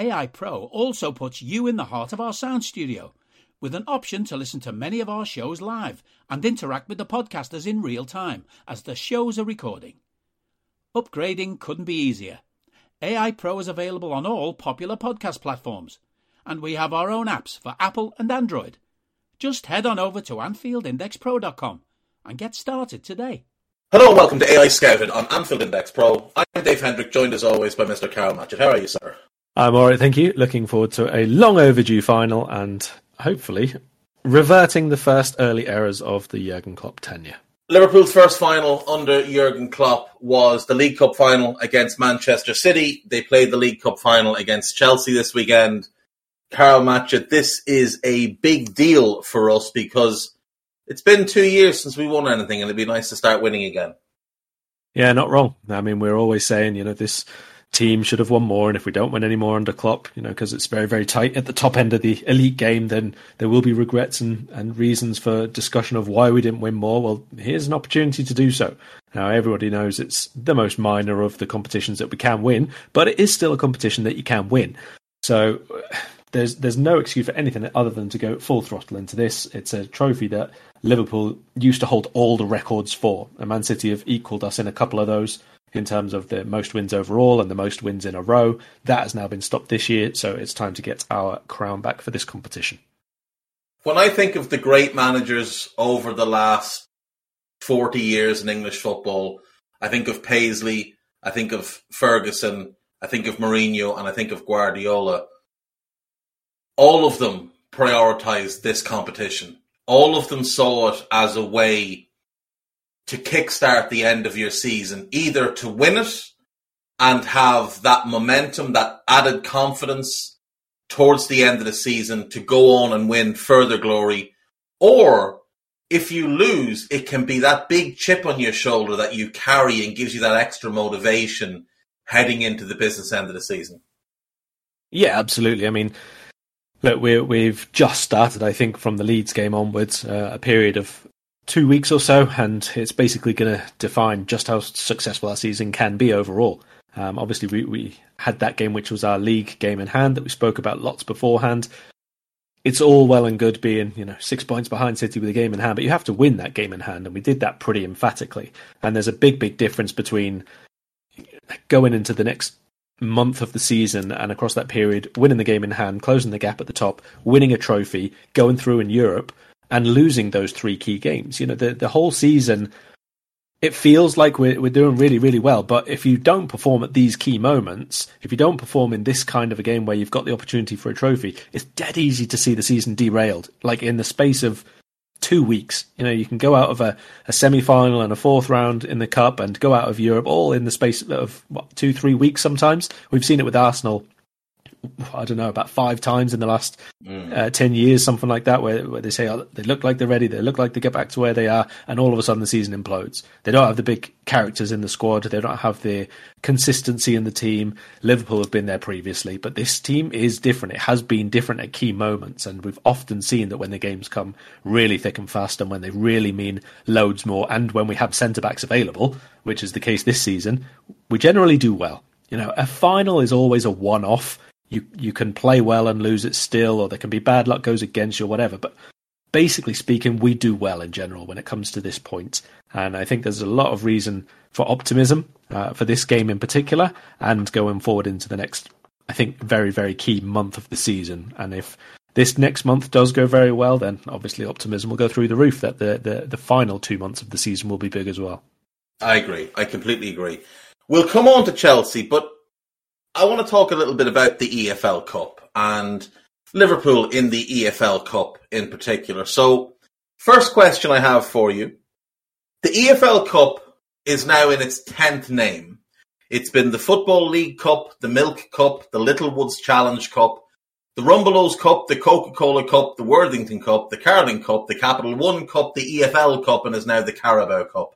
AI Pro also puts you in the heart of our sound studio with an option to listen to many of our shows live and interact with the podcasters in real time as the shows are recording. Upgrading couldn't be easier. AI Pro is available on all popular podcast platforms, and we have our own apps for Apple and Android. Just head on over to AnfieldIndexPro.com and get started today. Hello and welcome to AI Scouted on Anfield Index Pro. I'm Dave Hendrick, joined as always by Mr. Karl Matchett. How are you, sir? I'm all right, thank you. Looking forward to a long overdue final and hopefully reverting the first early errors of the Jurgen Klopp tenure. Liverpool's first final under Jurgen Klopp was the League Cup final against Manchester City. They played the League Cup final against Chelsea this weekend. Karl Matchett, this is a big deal for us because it's been two years since we won anything, and it'd be nice to start winning again. Yeah, not wrong. I mean, we're always saying, you know, this team should have won more. And if we don't win any more under Klopp, you know, because it's very, very tight at the top end of the elite game, then there will be regrets and, and reasons for discussion of why we didn't win more. Well, here's an opportunity to do so. Now, everybody knows it's the most minor of the competitions that we can win, but it is still a competition that you can win. So there's there's no excuse for anything other than to go full throttle into this. It's a trophy that Liverpool used to hold all the records for, and Man City have equalled us in a couple of those in terms of the most wins overall and the most wins in a row. That has now been stopped this year, so it's time to get our crown back for this competition. When I think of the great managers over the last 40 years in English football, I think of Paisley, I think of Ferguson, I think of Mourinho, and I think of Guardiola. All of them prioritized this competition. All of them saw it as a way to kickstart the end of your season, either to win it and have that momentum, that added confidence towards the end of the season to go on and win further glory, or if you lose, it can be that big chip on your shoulder that you carry and gives you that extra motivation heading into the business end of the season. Yeah, absolutely. I mean, look, we have just started, I think, from the Leeds game onwards, uh, a period of two weeks or so, and it's basically going to define just how successful our season can be overall. Um, obviously, we, we had that game, which was our league game in hand that we spoke about lots beforehand. It's all well and good being, you know, six points behind City with a game in hand, but you have to win that game in hand, and we did that pretty emphatically. And there's a big, big difference between going into the next month of the season and across that period, winning the game in hand, closing the gap at the top, winning a trophy, going through in Europe, and losing those three key games. You know, the the whole season it feels like we're we're doing really really well, but if you don't perform at these key moments, if you don't perform in this kind of a game where you've got the opportunity for a trophy, it's dead easy to see the season derailed. Like in the space of two weeks, you know, you can go out of a, a semi final and a fourth round in the cup and go out of Europe all in the space of what, two three weeks. Sometimes we've seen it with Arsenal I don't know, about five times in the last mm. uh, 10 years, something like that, where, where they say oh, they look like they're ready, they look like they get back to where they are, and all of a sudden the season implodes. They don't have the big characters in the squad, they don't have the consistency in the team. Liverpool have been there previously, but this team is different. It has been different at key moments, and we've often seen that when the games come really thick and fast, and when they really mean loads more, and when we have centre backs available, which is the case this season, we generally do well. You know, a final is always a one off you you can play well and lose it still, or there can be bad luck goes against you, or whatever. But basically speaking, we do well in general when it comes to this point, and I think there's a lot of reason for optimism uh, for this game in particular, and going forward into the next, I think, very very key month of the season. And if this next month does go very well, then obviously optimism will go through the roof that the, the, the final two months of the season will be big as well. I agree. I completely agree. We'll come on to Chelsea, but I want to talk a little bit about the EFL Cup and Liverpool in the EFL Cup in particular. So, first question I have for you the EFL Cup is now in its 10th name. It's been the Football League Cup, the Milk Cup, the Littlewoods Challenge Cup, the Rumbelows Cup, the Coca-Cola Cup, the Worthington Cup, the Carling Cup, the Capital One Cup, the EFL Cup, and is now the Carabao Cup.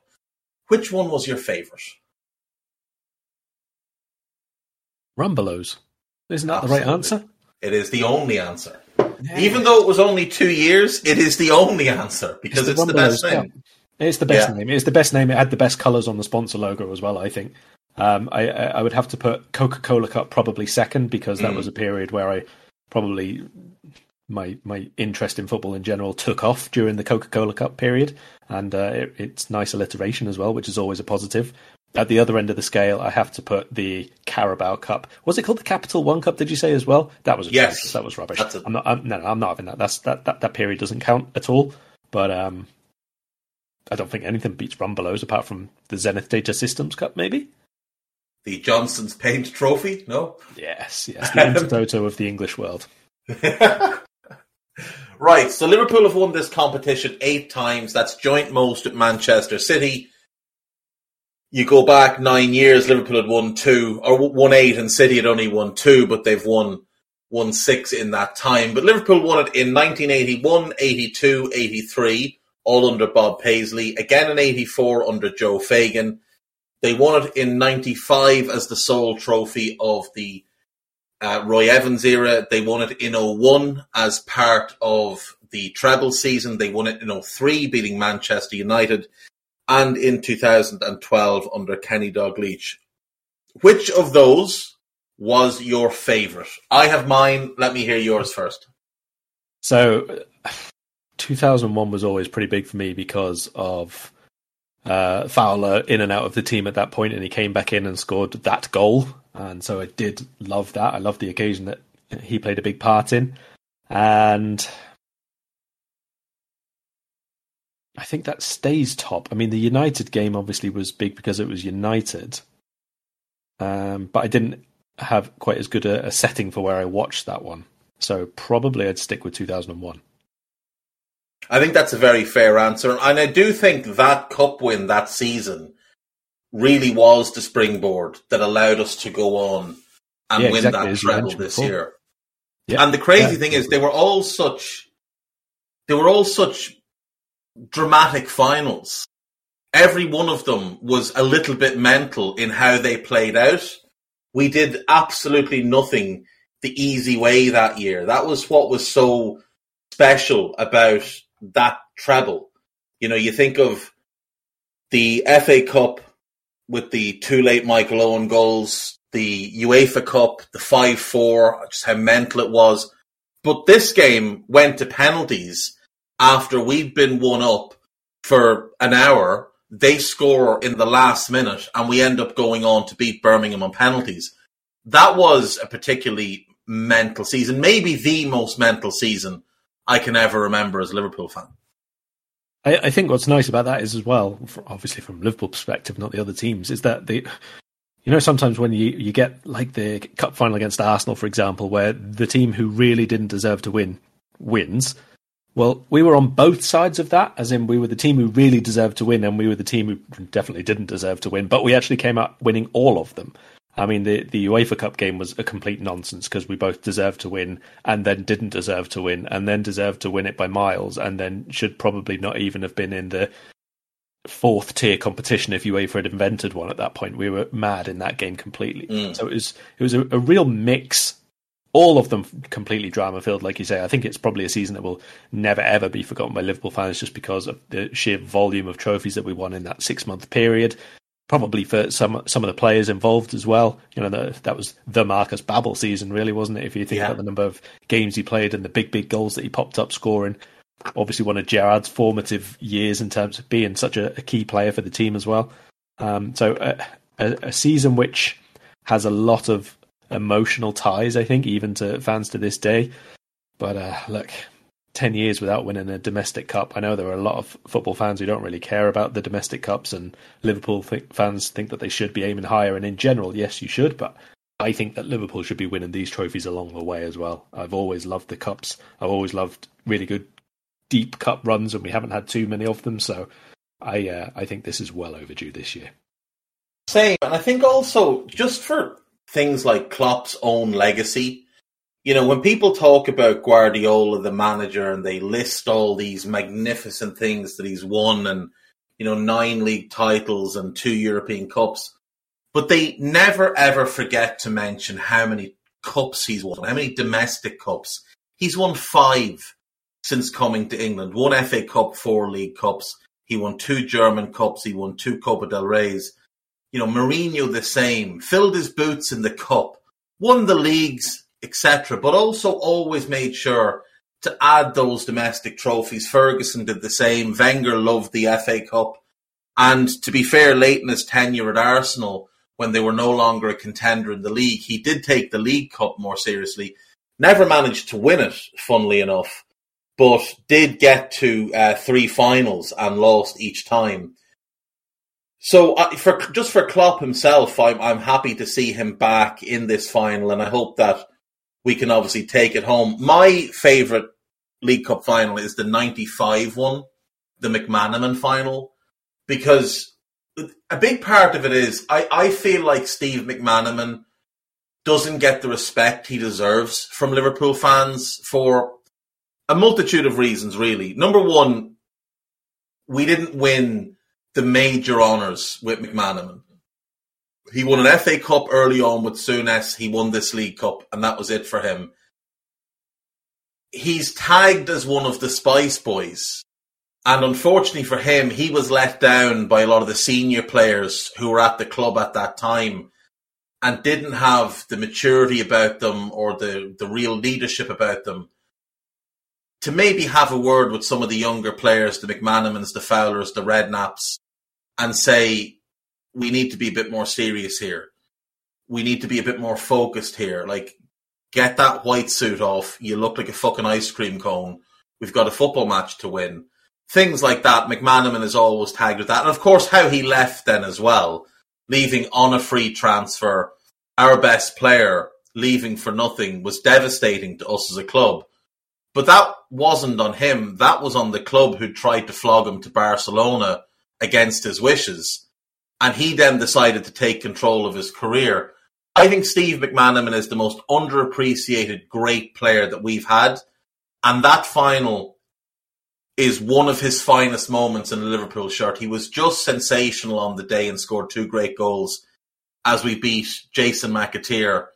Which one was your favourite? Rumbelows. Isn't that Absolutely. the right answer? It is the only answer. Yeah. Even though it was only two years, it is the only answer because it's, the, it's the best name. It's the best yeah. name. It's the best name. It had the best colours on the sponsor logo as well. I think. Um, I, I would have to put Coca Cola Cup probably second because that mm. was a period where I probably my my interest in football in general took off during the Coca Cola Cup period, and uh, it, it's nice alliteration as well, which is always a positive. At the other end of the scale, I have to put the Carabao Cup. Was it called the Capital One Cup? Did you say as well? That was yes. That was rubbish. A... I'm not. I'm, no, no, I'm not having that. That's that, that. That period doesn't count at all. But um, I don't think anything beats Rumbelows apart from the Zenith Data Systems Cup, maybe. The Johnson's Paint Trophy? No. Yes, yes. The Intertoto of the English world. right. So Liverpool have won this competition eight times. That's joint most at Manchester City you go back nine years, Liverpool had won two or won eight, and City had only won two, but they've won won six in that time. But Liverpool won it in 1981, 82, 83, all under Bob Paisley. Again in 84 under Joe Fagan. They won it in 95 as the sole trophy of the uh, Roy Evans era. They won it in 01 as part of the treble season. They won it in 03, beating Manchester United and in 2012 under Kenny Dalglish. Which of those was your favourite? I have mine. Let me hear yours first. So, 2001 was always pretty big for me because of uh, Fowler in and out of the team at that point, and he came back in and scored that goal. And so I did love that. I loved the occasion that he played a big part in. And I think that stays top. I mean, the United game obviously was big because it was United, um, but I didn't have quite as good a, a, setting for where I watched that one. So probably I'd stick with 2001. I think that's a very fair answer, and I do think that cup win that season really was the springboard that allowed us to go on and yeah, win exactly, that treble this before. year. Yeah. And the crazy yeah, thing is, they were all such, they were all such dramatic finals. Every one of them was a little bit mental in how they played out. We did absolutely nothing the easy way that year. That was what was so special about that treble. You know, you think of the FA Cup with the two late Michael Owen goals, the UEFA Cup, the 5 4, just how mental it was. But this game went to penalties after we've been one up for an hour, they score in the last minute, and we end up going on to beat Birmingham on penalties. That was a particularly mental season, maybe the most mental season I can ever remember as a Liverpool fan. I, I think what's nice about that is as well, obviously from Liverpool perspective, not the other teams, is that the you know, sometimes when you, you get like the cup final against Arsenal, for example, where the team who really didn't deserve to win wins, well, we were on both sides of that, as in we were the team who really deserved to win, and we were the team who definitely didn't deserve to win. But we actually came out winning all of them. I mean, the the UEFA Cup game was a complete nonsense because we both deserved to win, and then didn't deserve to win, and then deserved to win it by miles, and then should probably not even have been in the fourth tier competition if UEFA had invented one at that point. We were mad in that game completely. Mm. So it was it was a, a real mix all of them completely drama filled, like you say. I think it's probably a season that will never ever be forgotten by Liverpool fans just because of the sheer volume of trophies that we won in that six month period. Probably for some some of the players involved as well. You know, the, that was the Marcus Babbel season, really, wasn't it? If you think yeah. about the number of games he played and the big, big goals that he popped up scoring. Obviously, one of Gerrard's formative years in terms of being such a, a key player for the team as well. Um, so, uh, a, a season which has a lot of emotional ties, I think, even to fans to this day. But uh, look, 10 years without winning a domestic cup. I know there are a lot of football fans who don't really care about the domestic cups, and Liverpool th- fans think that they should be aiming higher. And in general, yes, you should, but I think that Liverpool should be winning these trophies along the way as well. I've always loved the cups. I've always loved really good, deep cup runs, and we haven't had too many of them. So I, uh, I think this is well overdue this year. Same, and I think also just for things like Klopp's own legacy. you know, when people talk about Guardiola, the manager, and they list all these magnificent things that he's won and, you know, nine league titles and two European Cups, but they never ever forget to mention how many cups he's won, how many domestic cups. He's won five since coming to England one FA Cup, four League Cups. He won two German Cups, he won two Copa del Reys. You know, Mourinho the same, filled his boots in the cup, won the leagues etc. But also always made sure to add those domestic trophies. Ferguson did the same. Wenger loved the FA Cup. And to be fair, late in his tenure at Arsenal, when they were no longer a contender in the league, he did take the League Cup more seriously. Never managed to win it, funnily enough, but did get to uh, three finals and lost each time. So, uh, for just for Klopp himself, I'm I'm happy to see him back in this final, and I hope that we can obviously take it home. My favourite League Cup final is the 95 one, the McManaman final, because a big part of it is I, I feel like Steve McManaman doesn't get the respect he deserves from Liverpool fans for a multitude of reasons, really. Number one, we didn't win the major honours with McManaman. He won an FA Cup early on with Souness. He won this League Cup, and that was it for him. He's tagged as one of the Spice Boys. And unfortunately for him, he was let down by a lot of the senior players who were at the club at that time and didn't have the maturity about them or the, the real leadership about them to maybe have a word with some of the younger players, the McManamans, the Fowlers, the Redknapps, and say, we need to be a bit more serious here. We need to be a bit more focused here. Like, get that white suit off. You look like a fucking ice cream cone. We've got a football match to win. Things like that. McManaman is always tagged with that. And of course, how he left then as well, leaving on a free transfer. Our best player leaving for nothing was devastating to us as a club. But that wasn't on him. That was on the club who tried to flog him to Barcelona against his wishes and he then decided to take control of his career. I think Steve McManaman is the most underappreciated great player that we've had, and that final is one of his finest moments in a Liverpool shirt. He was just sensational on the day and scored two great goals as we beat Jason McAteer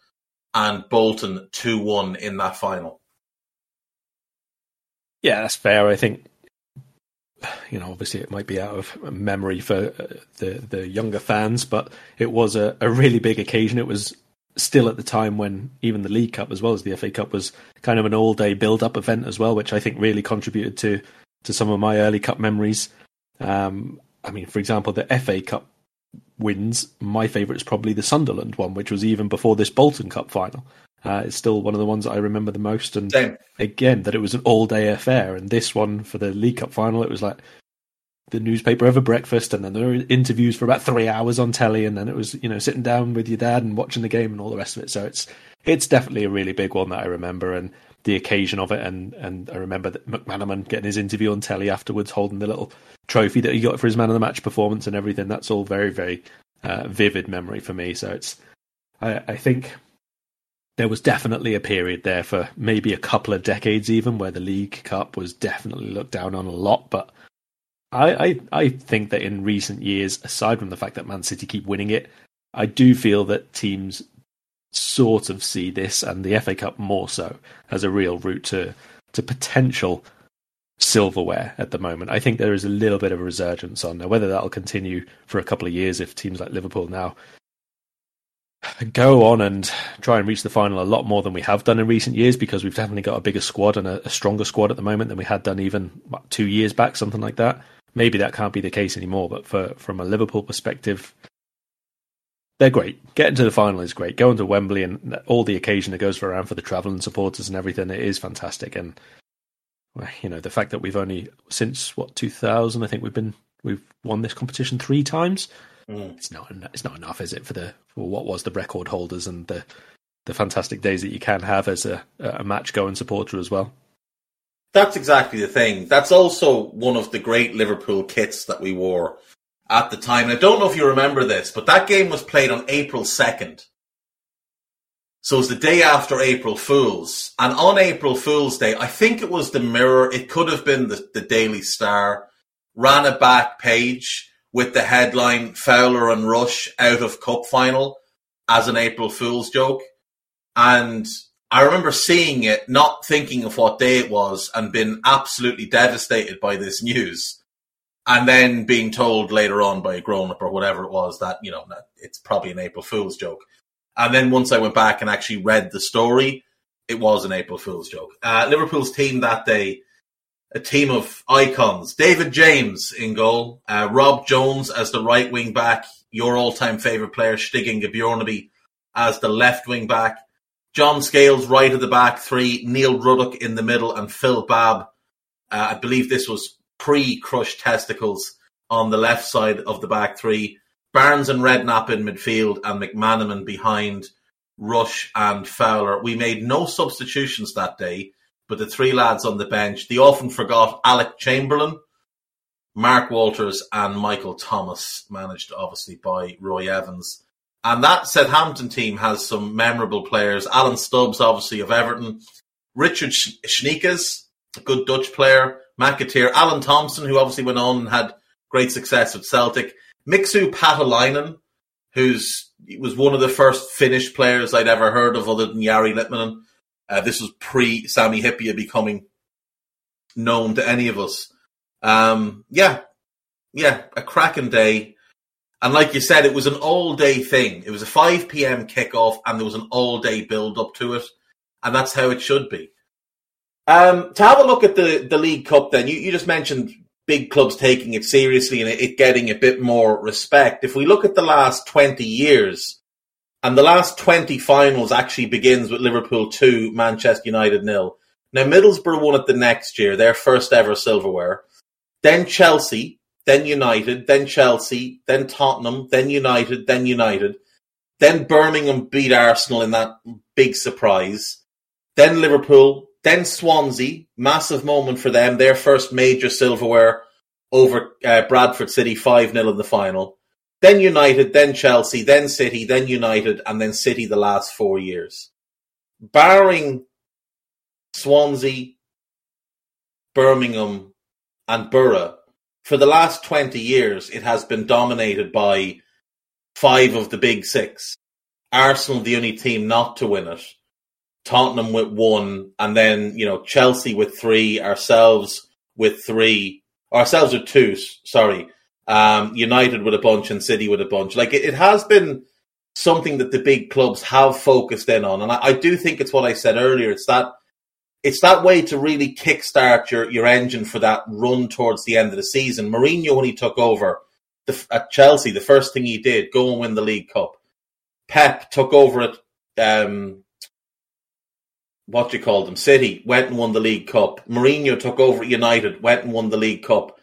and Bolton 2 1 in that final. Yeah, that's fair. I think you know, obviously it might be out of memory for uh, the the younger fans, but it was a, a really big occasion. It was still at the time when even the League Cup as well as the FA Cup was kind of an all day build up event as well, which I think really contributed to to some of my early cup memories. Um, I mean, for example, the FA Cup wins. My favourite is probably the Sunderland one, which was even before this Bolton Cup final. Uh, it's still one of the ones that I remember the most. And Same. again, that it was an all day affair. And this one for the League Cup final, it was like the newspaper over breakfast, and then there were interviews for about three hours on telly, and then it was you know sitting down with your dad and watching the game and all the rest of it. So it's it's definitely a really big one that I remember, and the occasion of it, and and I remember that McManaman getting his interview on telly afterwards, holding the little trophy that he got for his man of the match performance and everything. That's all very very uh, vivid memory for me. So it's I, I think there was definitely a period there for maybe a couple of decades even where the League Cup was definitely looked down on a lot, but I, I, I think that in recent years, aside from the fact that Man City keep winning it, I do feel that teams sort of see this and the FA Cup more so as a real route to to potential silverware at the moment. I think there is a little bit of a resurgence on there. Whether that'll continue for a couple of years if teams like Liverpool now go on and try and reach the final a lot more than we have done in recent years because we've definitely got a bigger squad and a, a stronger squad at the moment than we had done even what, two years back, something like that maybe that can't be the case anymore. But for from a Liverpool perspective, they're great. Getting to the final is great. Going to Wembley and all the occasion that goes around for the travelling supporters and everything, it is fantastic. And you know the fact that we've only since what 2000, I think we've been we've won this competition three times. Mm. It's not it's not enough, is it, for the for what was the record holders and the the fantastic days that you can have as a a match going supporter as well. That's exactly the thing. That's also one of the great Liverpool kits that we wore at the time. And I don't know if you remember this, but that game was played on April 2nd. So it was the day after April Fool's. And on April Fool's Day, I think it was the Mirror, it could have been the, the Daily Star, ran a back page with the headline Fowler and Rush out of cup final as an April Fool's joke. And I remember seeing it, not thinking of what day it was, and being absolutely devastated by this news. And then being told later on by a grown up or whatever it was that, you know, it's probably an April Fool's joke. And then once I went back and actually read the story, it was an April Fool's joke. Uh, Liverpool's team that day, a team of icons. David James in goal, uh, Rob Jones as the right wing back, your all time favourite player, Stig Inge Bjornebye as the left wing back, John Scales right at the back three, Neil Ruddock in the middle, and Phil Babb. Uh, I believe this was pre crushed testicles on the left side of the back three. Barnes and Redknapp in midfield, and McManaman behind Rush and Fowler. We made no substitutions that day, but the three lads on the bench, the often forgot Alec Chamberlain, Mark Walters, and Michael Thomas, managed obviously by Roy Evans. And that Southampton team has some memorable players. Alan Stubbs, obviously, of Everton. Richard Sneekes, a good Dutch player. McAteer. Alan Thompson, who obviously went on and had great success with Celtic. Mixu Paatelainen, who's was one of the first Finnish players I'd ever heard of other than Jari Litmanen. Uh, this was pre Sammy Hyypiä becoming known to any of us. Um, yeah, yeah, a cracking day. And like you said, it was an all day thing. It was a 5 p.m. kickoff and there was an all day build up to it. And that's how it should be. Um, to have a look at the, the League Cup then, you, you just mentioned big clubs taking it seriously and it, it getting a bit more respect. If we look at the last 20 years, and the last 20 finals actually begins with Liverpool 2, Manchester United nil. Now, Middlesbrough won it the next year, their first ever silverware. Then Chelsea, then United, then Chelsea, then Tottenham, then United, then United. Then Birmingham beat Arsenal in that big surprise. Then Liverpool, then Swansea, massive moment for them, their first major silverware over uh, Bradford City 5 0 in the final. Then United, then Chelsea, then City, then United, and then City the last four years. Barring Swansea, Birmingham, and Boro, for the last 20 years, it has been dominated by five of the big six. Arsenal, the only team not to win it. Tottenham with one, and then, you know, Chelsea with three, ourselves with three, ourselves with two, sorry. Um, United with a bunch and City with a bunch. Like it, it, has been something that the big clubs have focused in on. And I, I do think it's what I said earlier. It's that it's that way to really kickstart your, your engine for that run towards the end of the season. Mourinho, when he took over the, at Chelsea, the first thing he did, go and win the League Cup. Pep took over at, um, what you call them, City, went and won the League Cup. Mourinho took over at United, went and won the League Cup.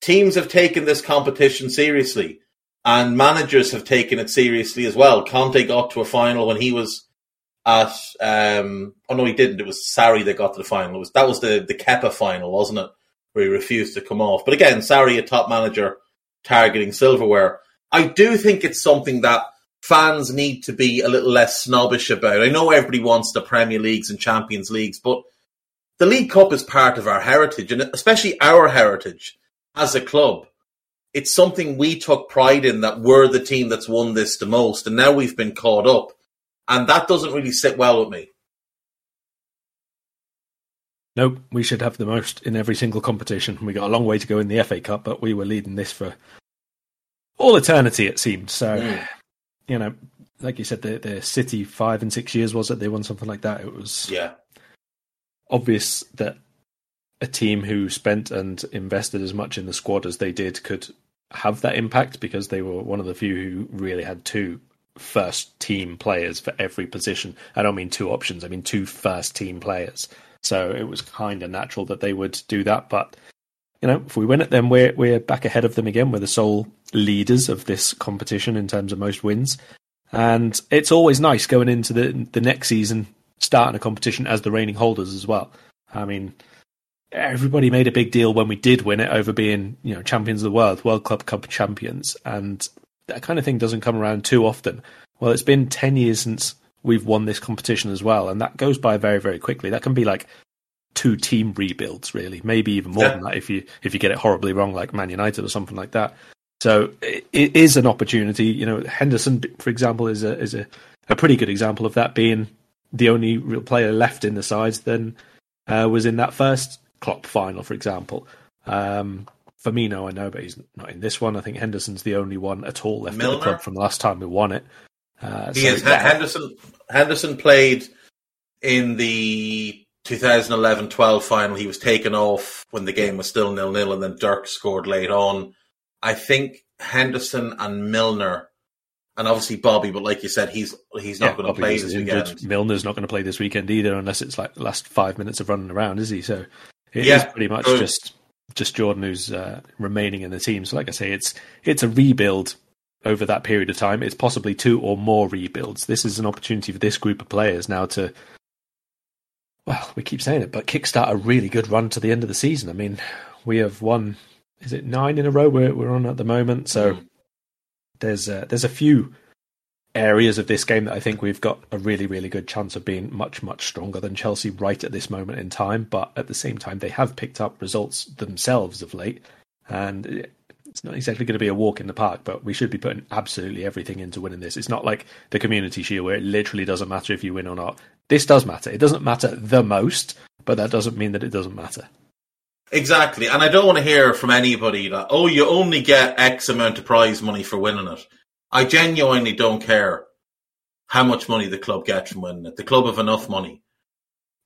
Teams have taken this competition seriously, and managers have taken it seriously as well. Conte got to a final when he was at um, oh no he didn't. It was Sarri that got to the final. It was that was the the Kepa final wasn't it? Where he refused to come off. But again Sarri a top manager targeting silverware. I do think it's something that fans need to be a little less snobbish about. I know everybody wants the Premier Leagues and Champions Leagues but the League Cup is part of our heritage and especially our heritage as a club it's something we took pride in that we're the team that's won this the most and now we've been caught up and that doesn't really sit well with me. No, we should have the most in every single competition. We got a long way to go in the FA Cup, but we were leading this for all eternity, it seemed. So, mm. you know, like you said, the, the City five and six years was it? They won something like that. It was yeah obvious that a team who spent and invested as much in the squad as they did could have that impact because they were one of the few who really had two first team players for every position. I don't mean two options, I mean two first team players. So it was kind of natural that they would do that. But, you know, if we win it, then we're, we're back ahead of them again. We're the sole leaders of this competition in terms of most wins. And it's always nice going into the, the next season, starting a competition as the reigning holders as well. I mean, everybody made a big deal when we did win it over being, you know, champions of the world, World Club Cup champions. And that kind of thing doesn't come around too often. Well, it's been 10 years since we've won this competition as well, and that goes by very very quickly. That can be like two team rebuilds, really, maybe even more yeah. than that if you if you get it horribly wrong, like Man United or something like that. So it, it is an opportunity. You know, Henderson, for example, is a is a, a pretty good example of that being the only real player left in the sides. Then uh, was in that first Klopp final, for example. Um, Firmino, I know, but he's not in this one. I think Henderson's the only one at all left Milner? at the club from the last time we won it. Uh, he so is. Yeah. Henderson Henderson played in the 2011-12 final. He was taken off when the game was still nil nil, and then Dirk scored late on. I think Henderson and Milner, and obviously Bobby, but like you said, he's he's not yeah, going to play this injured. weekend. Milner's not going to play this weekend either, unless it's like the last five minutes of running around, is he? So it yeah, is pretty much just just Jordan who's uh, remaining in the team. So, like I say, it's it's a rebuild over that period of time. It's possibly two or more rebuilds. This is an opportunity for this group of players now to, well, we keep saying it, but kickstart a really good run to the end of the season. I mean, we have won, is it nine in a row we're, we're on at the moment? So mm. there's a, there's a few areas of this game that I think we've got a really, really good chance of being much, much stronger than Chelsea right at this moment in time. But at the same time, they have picked up results themselves of late. And it's not exactly going to be a walk in the park, but we should be putting absolutely everything into winning this. It's not like the Community Shield where it literally doesn't matter if you win or not. This does matter. It doesn't matter the most, but that doesn't mean that it doesn't matter. Exactly. And I don't want to hear from anybody that, oh, you only get X amount of prize money for winning it. I genuinely don't care how much money the club gets from winning it. The club have enough money.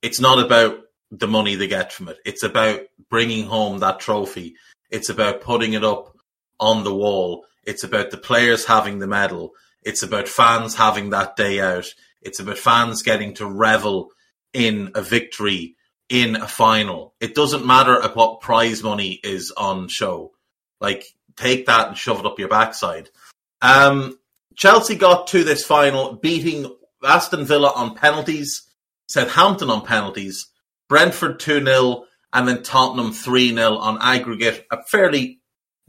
It's not about the money they get from it. It's about bringing home that trophy. It's about putting it up on the wall. It's about the players having the medal. It's about fans having that day out. It's about fans getting to revel in a victory in a final. It doesn't matter what prize money is on show. Like, take that and shove it up your backside. Um, Chelsea got to this final, beating Aston Villa on penalties, Southampton on penalties, Brentford 2 0, and then Tottenham 3 0 on aggregate. A fairly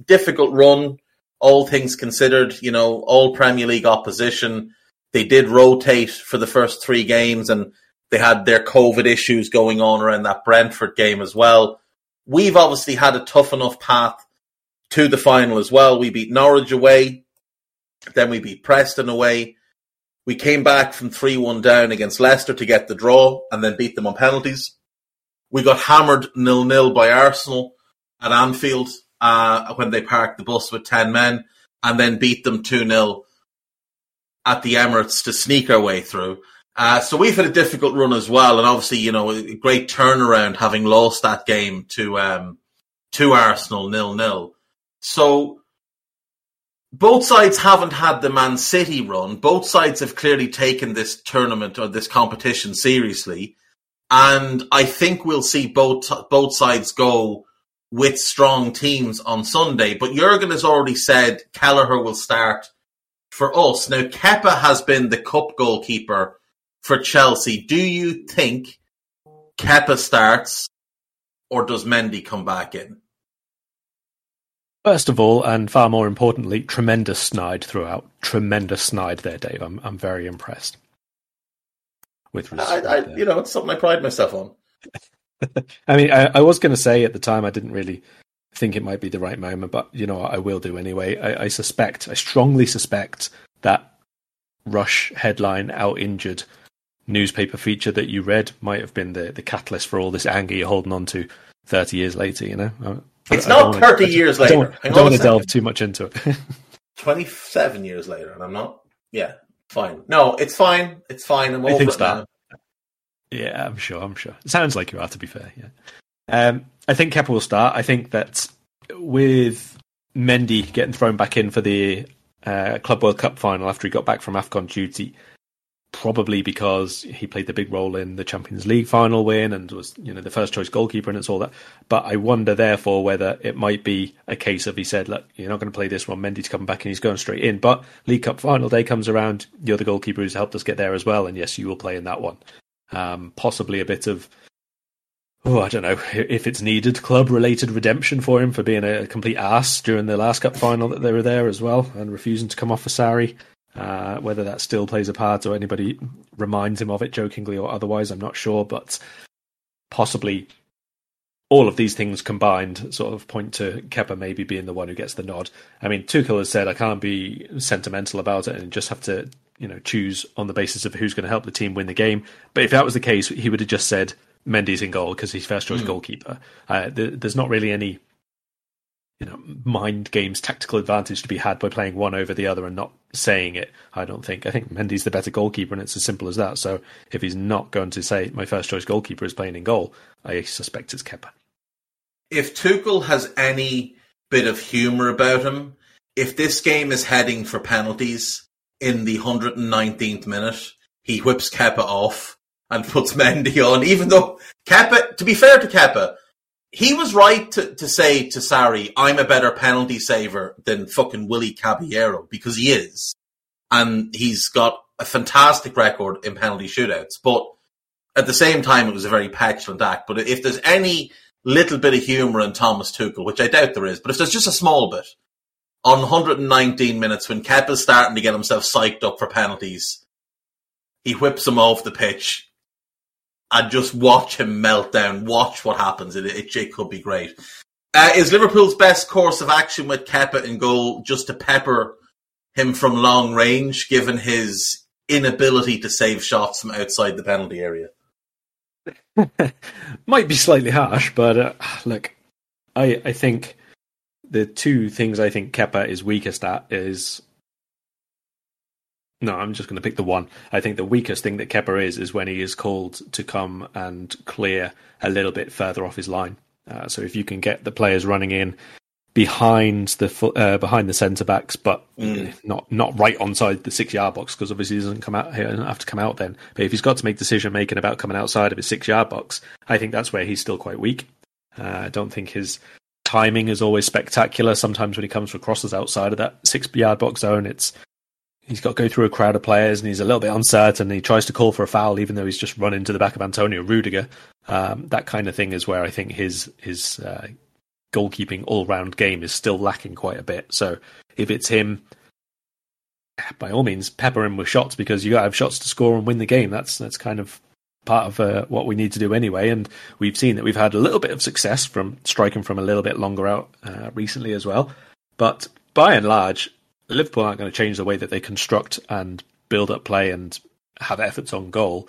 difficult run, all things considered. You know, all Premier League opposition. They did rotate for the first three games, and they had their COVID issues going on around that Brentford game as well. We've obviously had a tough enough path to the final as well. We beat Norwich away, then we beat Preston away. We came back from 3 1 down against Leicester to get the draw and then beat them on penalties. We got hammered nil nil by Arsenal at Anfield uh, when they parked the bus with 10 men and then beat them 2 0 at the Emirates to sneak our way through. Uh, so we've had a difficult run as well, and obviously, you know, a great turnaround having lost that game to um, to Arsenal nil nil. So both sides haven't had the Man City run. Both sides have clearly taken this tournament or this competition seriously, and I think we'll see both both sides go with strong teams on Sunday. But Jurgen has already said Kelleher will start for us. Now Kepa has been the cup goalkeeper for Chelsea. Do you think Kepa starts, or does Mendy come back in? First of all, and far more importantly, tremendous snide throughout. Tremendous snide there, Dave. I'm I'm very impressed. With I, I you know, it's something I pride myself on. I mean, I, I was going to say at the time I didn't really think it might be the right moment, but you know, I will do anyway. I, I suspect, I strongly suspect that Rush headline out injured newspaper feature that you read might have been the the catalyst for all this anger you're holding on to 30 years later. You know, uh, it's not 30 years later. I don't, don't want to delve too much into it. 27 years later, and I'm not. Yeah, fine. No, it's fine. It's fine. I'm over it now. Yeah, I'm sure. I'm sure. It sounds like you are, to be fair. Yeah. Um, I think Kepa will start. I think that with Mendy getting thrown back in for the uh, Club World Cup final after he got back from AFCON duty, probably because he played the big role in the Champions League final win and was, you know, the first choice goalkeeper and it's all that. But I wonder, therefore, whether it might be a case of he said, look, you're not going to play this one. Mendy's coming back and he's going straight in. But League Cup final day comes around. You're the goalkeeper who's helped us get there as well. And yes, you will play in that one. Um, possibly a bit of, oh, I don't know if it's needed, club related redemption for him for being a complete ass during the last cup final that they were there as well and refusing to come off for Sarri. Uh, whether that still plays a part or anybody reminds him of it jokingly or otherwise, I'm not sure, but possibly all of these things combined sort of point to Kepa maybe being the one who gets the nod. I mean, Tuchel has said I can't be sentimental about it and just have to, you know, choose on the basis of who's going to help the team win the game. But if that was the case, he would have just said Mendy's in goal because he's first choice mm. goalkeeper. Uh, there's not really any you know mind games tactical advantage to be had by playing one over the other and not saying it i don't think. I think mendy's the better goalkeeper and it's as simple as that. So if he's not going to say my first choice goalkeeper is playing in goal i suspect it's kepa. If tuchel has any bit of humor about him if this game is heading for penalties in the 119th minute he whips kepa off and puts mendy on even though kepa to be fair to kepa he was right to, to say to Sarri, I'm a better penalty saver than fucking Willy Caballero because he is. And he's got a fantastic record in penalty shootouts. But at the same time, it was a very petulant act. But if there's any little bit of humour in Thomas Tuchel, which I doubt there is, but if there's just a small bit, on 119 minutes when Kepa's starting to get himself psyched up for penalties, he whips him off the pitch and just watch him melt down. Watch what happens. It, it, it could be great. Uh, is Liverpool's best course of action with Kepa in goal just to pepper him from long range, given his inability to save shots from outside the penalty area? Might be slightly harsh, but uh, look, I I think the two things I think Kepa is weakest at is no, I'm just going to pick the one. I think the weakest thing that Kepa is is when he is called to come and clear a little bit further off his line. Uh, so if you can get the players running in behind the uh, behind the centre backs, but mm. not not right onside the six yard box because obviously he doesn't come out here and have to come out then. But if he's got to make decision making about coming outside of his six yard box, I think that's where he's still quite weak. Uh, I don't think his timing is always spectacular. Sometimes when he comes for crosses outside of that six yard box zone, it's he's got to go through a crowd of players and he's a little bit uncertain. He tries to call for a foul even though he's just run into the back of Antonio Rudiger. Um, that kind of thing is where I think his his uh, goalkeeping all round game is still lacking quite a bit. So if it's him, by all means, pepper him with shots because you got to have shots to score and win the game. That's that's kind of part of uh, what we need to do anyway. And we've seen that we've had a little bit of success from striking from a little bit longer out uh, recently as well. But by and large, Liverpool aren't going to change the way that they construct and build up play and have efforts on goal,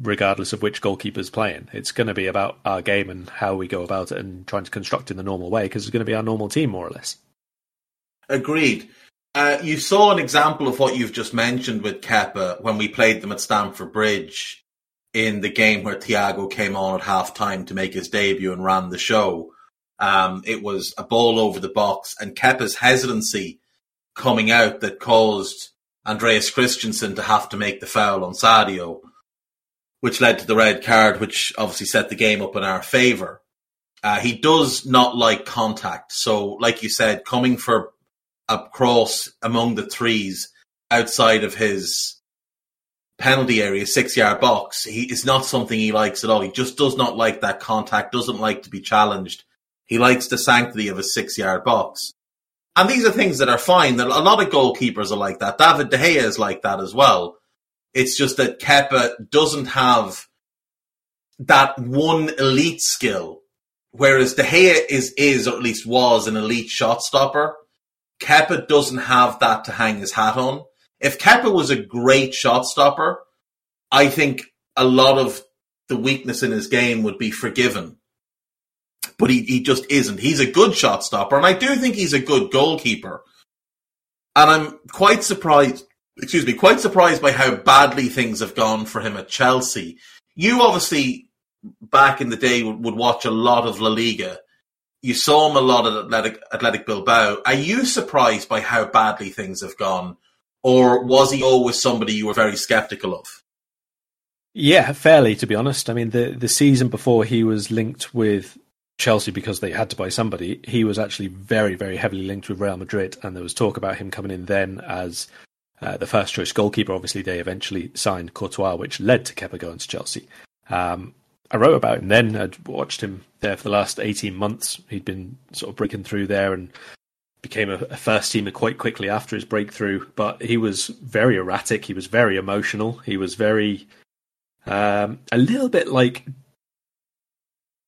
regardless of which goalkeeper's playing. It's going to be about our game and how we go about it and trying to construct in the normal way because it's going to be our normal team, more or less. Agreed. Uh, you saw an example of what you've just mentioned with Kepa when we played them at Stamford Bridge in the game where Thiago came on at half time to make his debut and ran the show. Um, it was a ball over the box, and Kepa's hesitancy coming out that caused Andreas Christensen to have to make the foul on Sadio, which led to the red card, which obviously set the game up in our favour. Uh, he does not like contact. So, like you said, coming for a cross among the threes outside of his penalty area, six yard box, he is not something he likes at all. He just does not like that contact, doesn't like to be challenged. He likes the sanctity of a six yard box. And these are things that are fine. That a lot of goalkeepers are like that. David De Gea is like that as well. It's just that Kepa doesn't have that one elite skill, whereas De Gea is is or at least was an elite shot stopper. Kepa doesn't have that to hang his hat on. If Kepa was a great shot stopper, I think a lot of the weakness in his game would be forgiven but he, he just isn't. He's a good shot stopper, and I do think he's a good goalkeeper. And I'm quite surprised, excuse me, quite surprised by how badly things have gone for him at Chelsea. You obviously, back in the day, would watch a lot of La Liga. You saw him a lot at Athletic, Athletic Bilbao. Are you surprised by how badly things have gone? Or was he always somebody you were very skeptical of? Yeah, fairly, to be honest. I mean, the, the season before he was linked with Chelsea because they had to buy somebody. He was actually very, very heavily linked with Real Madrid, and there was talk about him coming in then as uh, the first choice goalkeeper. Obviously, they eventually signed Courtois, which led to Kepa going to Chelsea. Um, I wrote about him then. I'd watched him there for the last 18 months. He'd been sort of breaking through there and became a, a first teamer quite quickly after his breakthrough. But he was very erratic. He was very emotional. He was very um, a little bit like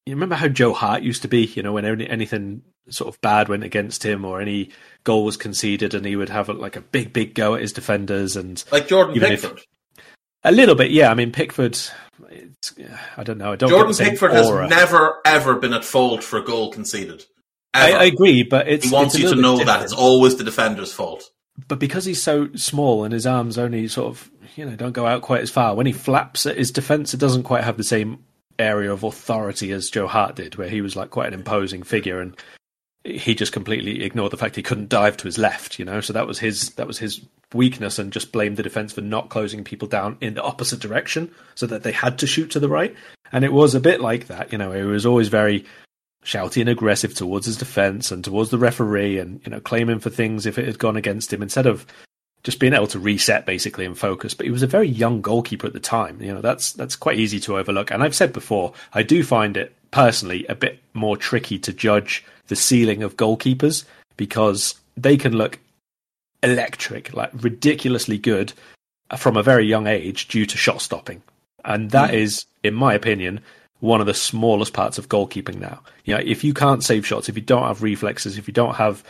you remember how Joe Hart used to be. You know, when any, anything sort of bad went against him or any goal was conceded, and he would have like a big, big go at his defenders and like Jordan Pickford. If, a little bit, yeah. I mean, Pickford. I don't know. I don't. Jordan Pickford aura. has never ever been at fault for a goal conceded. I, I, agree, but it's he wants it's you to know that it's always the defender's fault. But because he's so small and his arms only sort of you know don't go out quite as far, when he flaps at his defense, it doesn't quite have the same area of authority as Joe Hart did, where he was like quite an imposing figure and he just completely ignored the fact he couldn't dive to his left, you know. So that was his that was his weakness, and just blamed the defense for not closing people down in the opposite direction, so that they had to shoot to the right. And it was a bit like that, you know. He was always very shouty and aggressive towards his defense and towards the referee, and you know, claiming for things if it had gone against him instead of just being able to reset basically and focus. But he was a very young goalkeeper at the time. You know, that's that's quite easy to overlook. And I've said before, I do find it personally a bit more tricky to judge the ceiling of goalkeepers because they can look electric, like ridiculously good from a very young age due to shot stopping. And that mm. is, in my opinion, one of the smallest parts of goalkeeping now. You know, if you can't save shots, if you don't have reflexes, if you don't have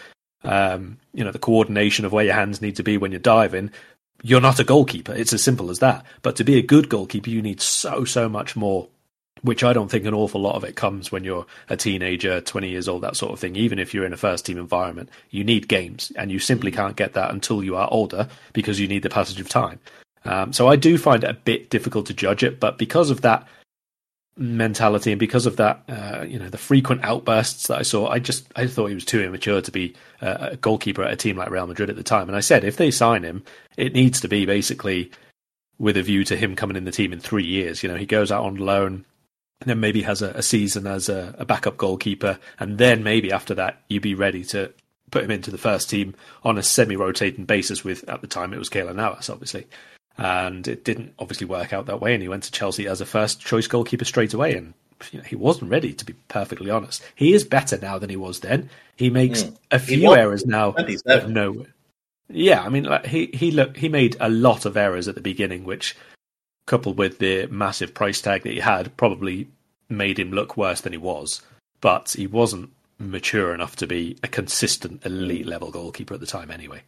um, you know, the coordination of where your hands need to be when you're diving, you're not a goalkeeper. It's as simple as that. But to be a good goalkeeper, you need so, so much more which I don't think an awful lot of it comes when you're a teenager, 20 years old, that sort of thing. Even if you're in a first team environment, you need games, and you simply can't get that until you are older because you need the passage of time. Um, so I do find it a bit difficult to judge it, but because of that mentality and because of that, uh, you know, the frequent outbursts that I saw, I just I thought he was too immature to be a goalkeeper at a team like Real Madrid at the time. And I said if they sign him, it needs to be basically with a view to him coming in the team in three years. You know, he goes out on loan And then maybe has a, a season as a, a, backup goalkeeper, and then maybe after that you'd be ready to put him into the first team on a semi-rotating basis. With at the time it was Keylor Navas, obviously, and it didn't obviously work out that way. And he went to Chelsea as a first choice goalkeeper straight away, and you know, he wasn't ready to be perfectly honest. He is better now than he was then. He makes mm. a few errors now. No, yeah, I mean, like, he he look he made a lot of errors at the beginning, which coupled with the massive price tag that he had, probably made him look worse than he was. But he wasn't mature enough to be a consistent elite level goalkeeper at the time, anyway.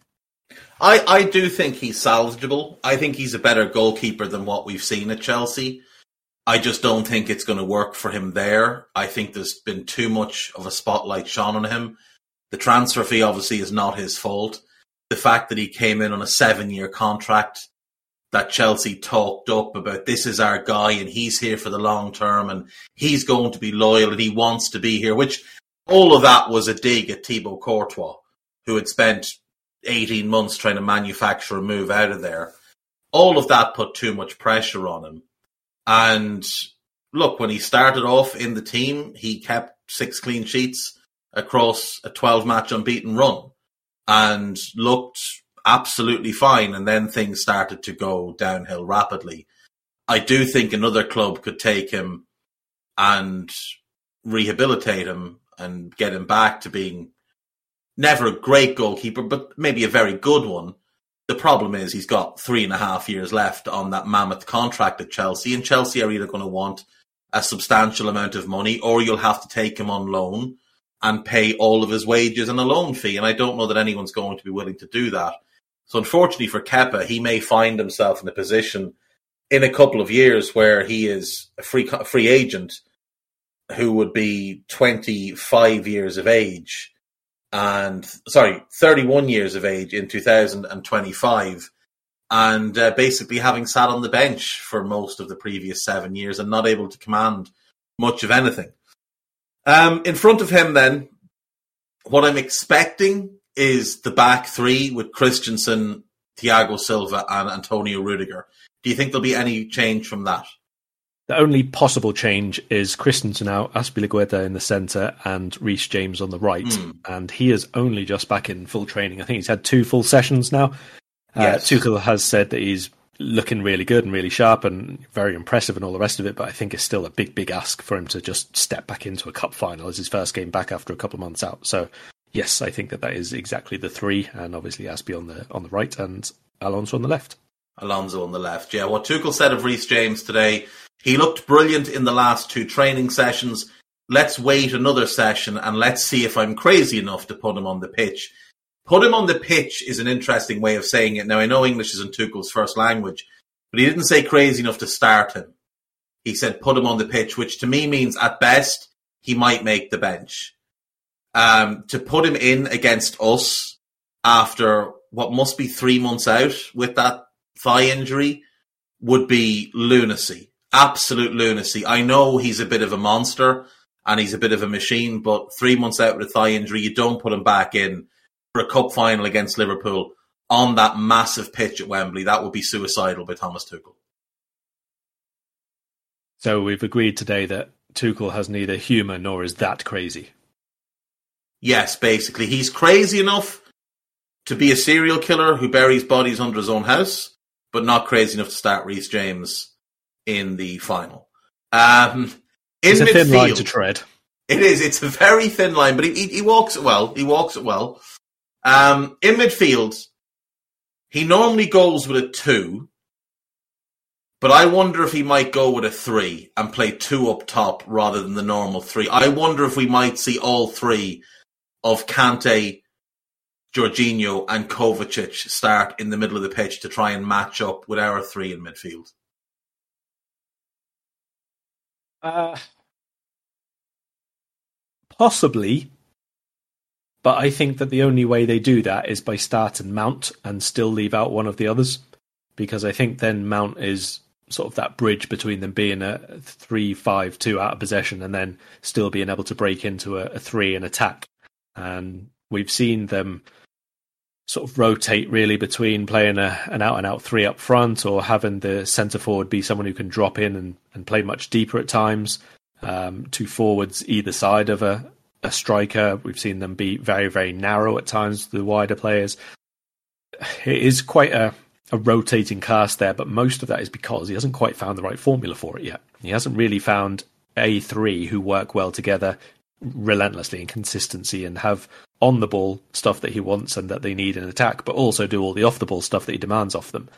I, I do think he's salvageable. I think he's a better goalkeeper than what we've seen at Chelsea. I just don't think it's going to work for him there. I think there's been too much of a spotlight shone on him. The transfer fee obviously is not his fault. The fact that he came in on a seven year contract that Chelsea talked up about this is our guy and he's here for the long term and he's going to be loyal and he wants to be here, which all of that was a dig at Thibaut Courtois, who had spent 18 months trying to manufacture a move out of there. All of that put too much pressure on him. And look, when he started off in the team, he kept six clean sheets across a 12 match unbeaten run and looked absolutely fine, and then things started to go downhill rapidly. I do think another club could take him and rehabilitate him and get him back to being never a great goalkeeper, but maybe a very good one. The problem is he's got three and a half years left on that mammoth contract at Chelsea, and Chelsea are either going to want a substantial amount of money or you'll have to take him on loan and pay all of his wages and a loan fee. And I don't know that anyone's going to be willing to do that. So unfortunately for Kepa, he may find himself in a position in a couple of years where he is a free free agent who would be 25 years of age and sorry 31 years of age in 2025 and uh, basically having sat on the bench for most of the previous seven years and not able to command much of anything um, in front of him then what i'm expecting is the back three with Christensen, Thiago Silva, and Antonio Rudiger. Do you think there'll be any change from that? The only possible change is Christensen out, Azpilicueta in the centre, and Reece James on the right. Mm. And he is only just back in full training. I think he's had two full sessions now. Uh, yes. Uh, Tuchel has said that he's looking really good and really sharp and very impressive and all the rest of it. But I think it's still a big, big ask for him to just step back into a cup final as his first game back after a couple of months out. So yes, I think that that is exactly the three, and obviously Azpi on the on the right and Alonso on the left. Alonso on the left. Yeah, what Tuchel said of Reece James today, he looked brilliant in the last two training sessions. Let's wait another session and let's see if I'm crazy enough to put him on the pitch. Put him on the pitch is an interesting way of saying it. Now, I know English isn't Tuchel's first language, but he didn't say crazy enough to start him. He said put him on the pitch, which to me means at best he might make the bench. Um, to put him in against us after what must be three months out with that thigh injury would be lunacy. Absolute lunacy. I know he's a bit of a monster and he's a bit of a machine, but three months out with a thigh injury, you don't put him back in for a cup final against Liverpool on that massive pitch at Wembley. That would be suicidal by Thomas Tuchel. So we've agreed today that Tuchel has neither humour nor is that crazy. Yes, basically. He's crazy enough to be a serial killer who buries bodies under his own house, but not crazy enough to start Reece James in the final. Um, in it's a midfield, thin line to tread. It is. It's a very thin line, but he, he, he walks it well. He walks it well. Um, in midfield, he normally goes with a two, but I wonder if he might go with a three and play two up top rather than the normal three. I wonder if we might see all three of Kante, Jorginho, and Kovacic start in the middle of the pitch to try and match up with our three in midfield. Uh, possibly, but I think that the only way they do that is by start and Mount and still leave out one of the others, because I think then Mount is sort of that bridge between them being a three-five-two out of possession and then still being able to break into a, a three and attack. And we've seen them sort of rotate really between playing a, an out and out three up front or having the centre forward be someone who can drop in and, and play much deeper at times. Um, two forwards either side of a, a striker. We've seen them be very, very narrow at times, the wider players. It is quite a, a rotating cast there, but most of that is because he hasn't quite found the right formula for it yet. He hasn't really found a three who work well together relentlessly in consistency and have on the ball stuff that he wants and that they need in attack, but also do all the off the ball stuff that he demands of them.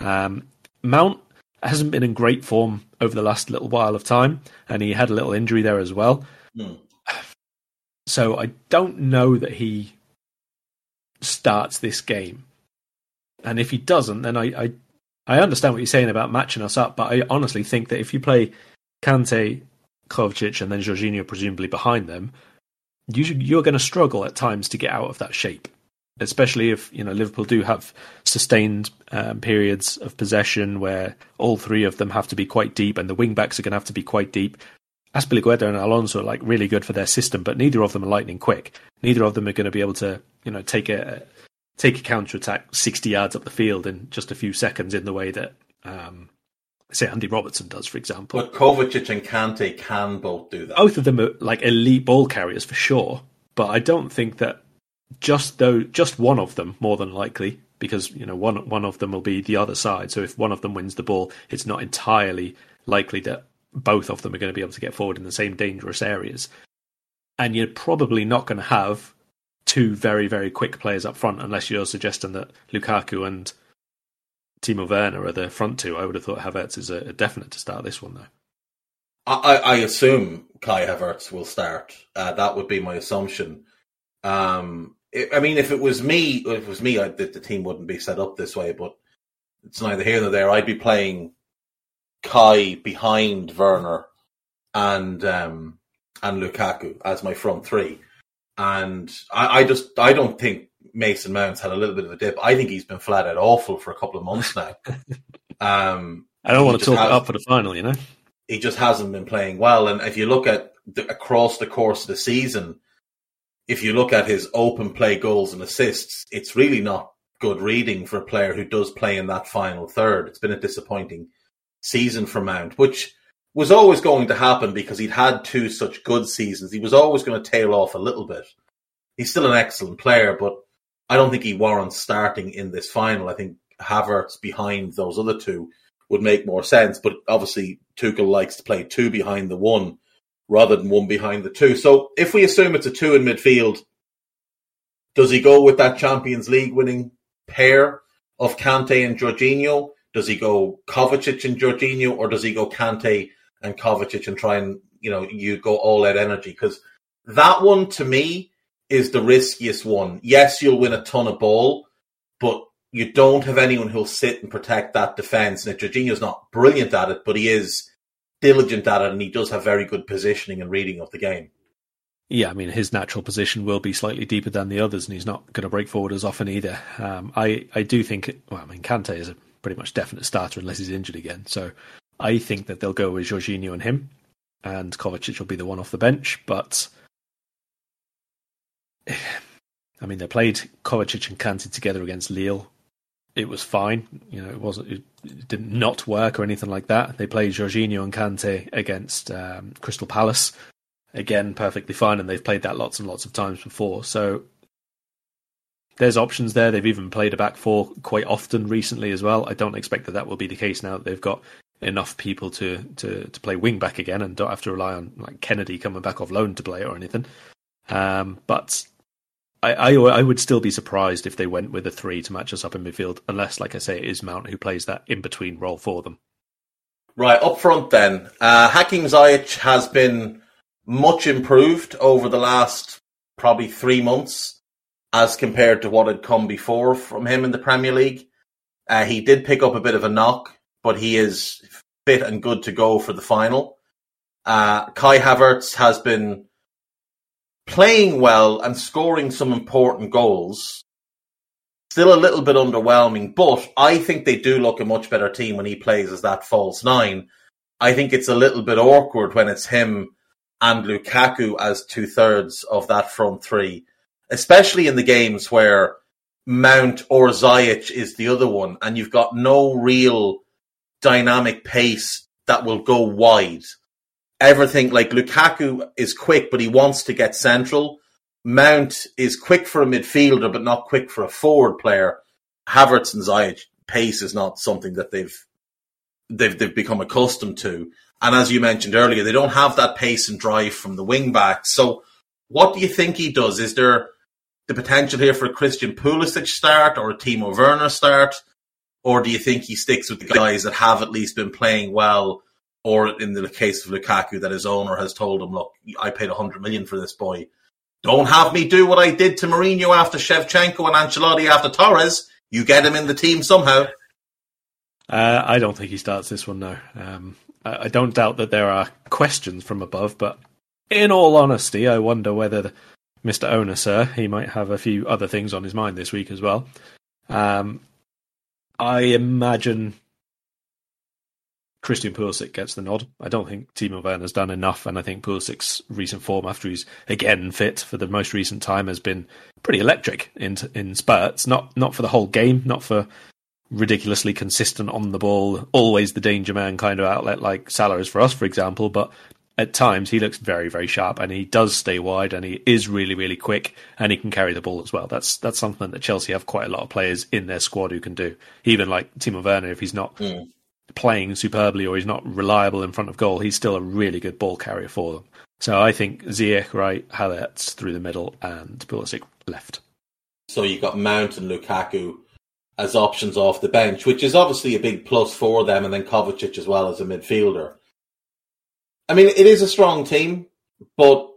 Um, Mount hasn't been in great form over the last little while of time, and he had a little injury there as well. Mm. So I don't know that he starts this game. And if he doesn't, then I, I I understand what you're saying about matching us up, but I honestly think that if you play Kante, Kovacic, and then Jorginho presumably behind them, you, you're going to struggle at times to get out of that shape, especially if you know Liverpool do have sustained um, periods of possession where all three of them have to be quite deep, and the wing backs are going to have to be quite deep. Azpilicueta and Alonso are like really good for their system, but neither of them are lightning quick. Neither of them are going to be able to, you know, take a take a counter attack sixty yards up the field in just a few seconds in the way that um, say Andy Robertson does, for example. But Kovacic and Kante can both do that. Both of them are like elite ball carriers for sure, but I don't think that just though just one of them more than likely because you know one one of them will be the other side. So if one of them wins the ball, it's not entirely likely that both of them are going to be able to get forward in the same dangerous areas. And you're probably not going to have two very very quick players up front unless you're suggesting that Lukaku and Timo Werner are the front two. I would have thought Havertz is a, a definite to start this one though. I, I assume Kai Havertz will start. Uh, that would be my assumption. Um, it, I mean, if it was me, if it was me, I, the, the, team wouldn't be set up this way. But it's neither here nor there. I'd be playing Kai behind Werner and um, and Lukaku as my front three. And I, I just I don't think Mason Mount's had a little bit of a dip. I think he's been flat out awful for a couple of months now. Um, I don't want to talk up for the final, you know. He just hasn't been playing well, and if you look at the, across the course of the season, if you look at his open play goals and assists, it's really not good reading for a player who does play in that final third. It's been a disappointing season for Mount, which was always going to happen because he'd had two such good seasons. He was always going to tail off a little bit. He's still an excellent player, but I don't think he warrants starting in this final. I think Havertz behind those other two would make more sense. But obviously, Tuchel likes to play two behind the one rather than one behind the two. So if we assume it's a two in midfield, Does he go with that Champions League winning pair of Kante and Jorginho? Does he go Kovacic and Jorginho, or does he go Kante and Kovacic and try and you know you go all out energy? Because that one to me is the riskiest one. Yes, you'll win a ton of ball, but you don't have anyone who'll sit and protect that defence. And Jorginho's not brilliant at it, but he is diligent at it, and he does have very good positioning and reading of the game. Yeah, I mean his natural position will be slightly deeper than the others, and he's not going to break forward as often either. Um, I I do think. Well, I mean Kante is a pretty much definite starter unless he's injured again. So I think that they'll go with Jorginho and him, and Kovacic will be the one off the bench. But I mean, they played Kovacic and Kante together against Lille. It was fine, you know. It wasn't. It did not work or anything like that. They played Jorginho and Kante against um, Crystal Palace, again perfectly fine, and they've played that lots and lots of times before. So there's options there. They've even played a back four quite often recently as well. I don't expect that that will be the case now that they've got enough people to to to play wing back again and don't have to rely on like Kennedy coming back off loan to play or anything. Um, but I, I, I would still be surprised if they went with a three to match us up in midfield, unless, like I say, it is Mount who plays that in between role for them. Right up front, then uh, Hakim has been much improved over the last probably three months as compared to what had come before from him in the Premier League. Uh, he did pick up a bit of a knock, but he is fit and good to go for the final. Uh, Kai Havertz has been playing well and scoring some important goals. Still a little bit underwhelming, but I think they do look a much better team when he plays as that false nine. I think it's a little bit awkward when it's him and Lukaku as two thirds of that front three especially in the games where Mount or Ziyech is the other one, and you've got no real dynamic pace that will go wide. Everything like Lukaku is quick, but he wants to get central. Mount is quick for a midfielder, but not quick for a forward player. Havertz and Ziyech pace is not something that they've they've they've become accustomed to. And as you mentioned earlier, they don't have that pace and drive from the wing backs. So, what do you think he does? Is there the potential here for a Christian Pulisic start or a Timo Werner start? Or do you think he sticks with the guys that have at least been playing well? Or in the case of Lukaku, that his owner has told him, look, I paid 100 million for this boy. Don't have me do what I did to Mourinho after Shevchenko and Ancelotti after Torres. You get him in the team somehow. Uh, I don't think he starts this one now. Um, I, I, don't doubt that there are questions from above, but in all honesty, I wonder whether the, Mr. Owner, sir. He might have a few other things on his mind this week as well. Um, I imagine Christian Pulisic gets the nod. I don't think Timo Werner's done enough, and I think Pulisic's recent form, after he's again fit for the most recent time, has been pretty electric in in spurts. Not not for the whole game, not for ridiculously consistent on the ball, always the danger man kind of outlet like Salah is for us, for example, but at times he looks very very sharp and he does stay wide and he is really really quick and he can carry the ball as well that's that's something that Chelsea have quite a lot of players in their squad who can do even like Timo Werner if he's not mm. Playing superbly or he's not reliable in front of goal he's still a really good ball carrier for them so I think Ziyech right Havertz through the middle and Pulisic left so you've got Mount and Lukaku as options off the bench which is obviously a big plus for them and then Kovacic as well as a midfielder I mean, it is a strong team, but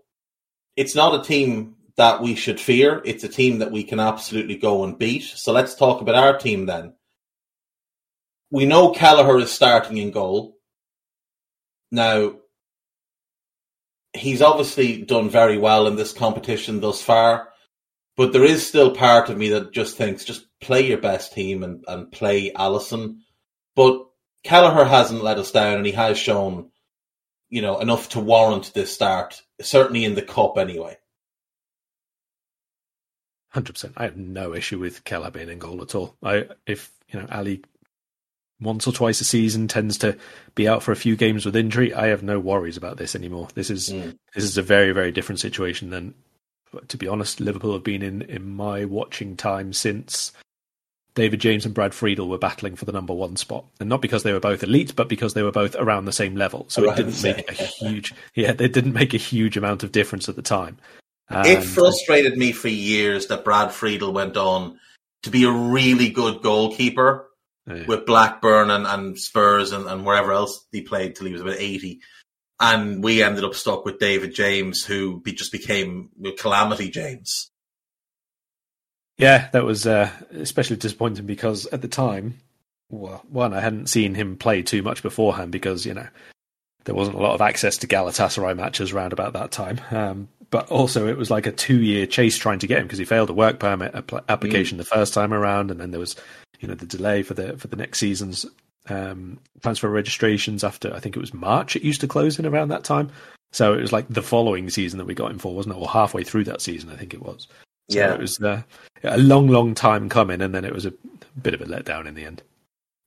it's not a team that we should fear. It's a team that we can absolutely go and beat. So let's talk about our team then. We know Kelleher is starting in goal. Now, he's obviously done very well in this competition thus far, but there is still part of me that just thinks just play your best team and, and play Alisson. But Kelleher hasn't let us down and he has shown you know, enough to warrant this start, certainly in the cup anyway. Hundred percent. I have no issue with Kelleher being in goal at all. I if you know Ali once or twice a season tends to be out for a few games with injury. I have no worries about this anymore. This is mm. this is a very very different situation than, to be honest, Liverpool have been in in my watching time since David James and Brad Friedel were battling for the number one spot, and not because they were both elite, but because they were both around the same level. So it didn't make a huge, yeah, it didn't make a huge amount of difference at the time. And it frustrated me for years that Brad Friedel went on to be a really good goalkeeper yeah. with Blackburn and, and Spurs and, and wherever else he played till he was about 80. And we ended up stuck with David James, who be, just became Calamity James. Yeah, that was uh, especially disappointing because at the time, well, one, I hadn't seen him play too much beforehand because, you know, there wasn't a lot of access to Galatasaray matches around about that time. Um, but also, it was like a two year chase trying to get him because he failed a work permit application mm. the first time around, and then there was, you know, the delay for the for the next season's um, transfer registrations after I think it was March. It used to close in around that time, so it was like the following season that we got him for, wasn't it? Or halfway through that season, I think it was. So yeah, it was uh, a long, long time coming, and then it was a bit of a letdown in the end.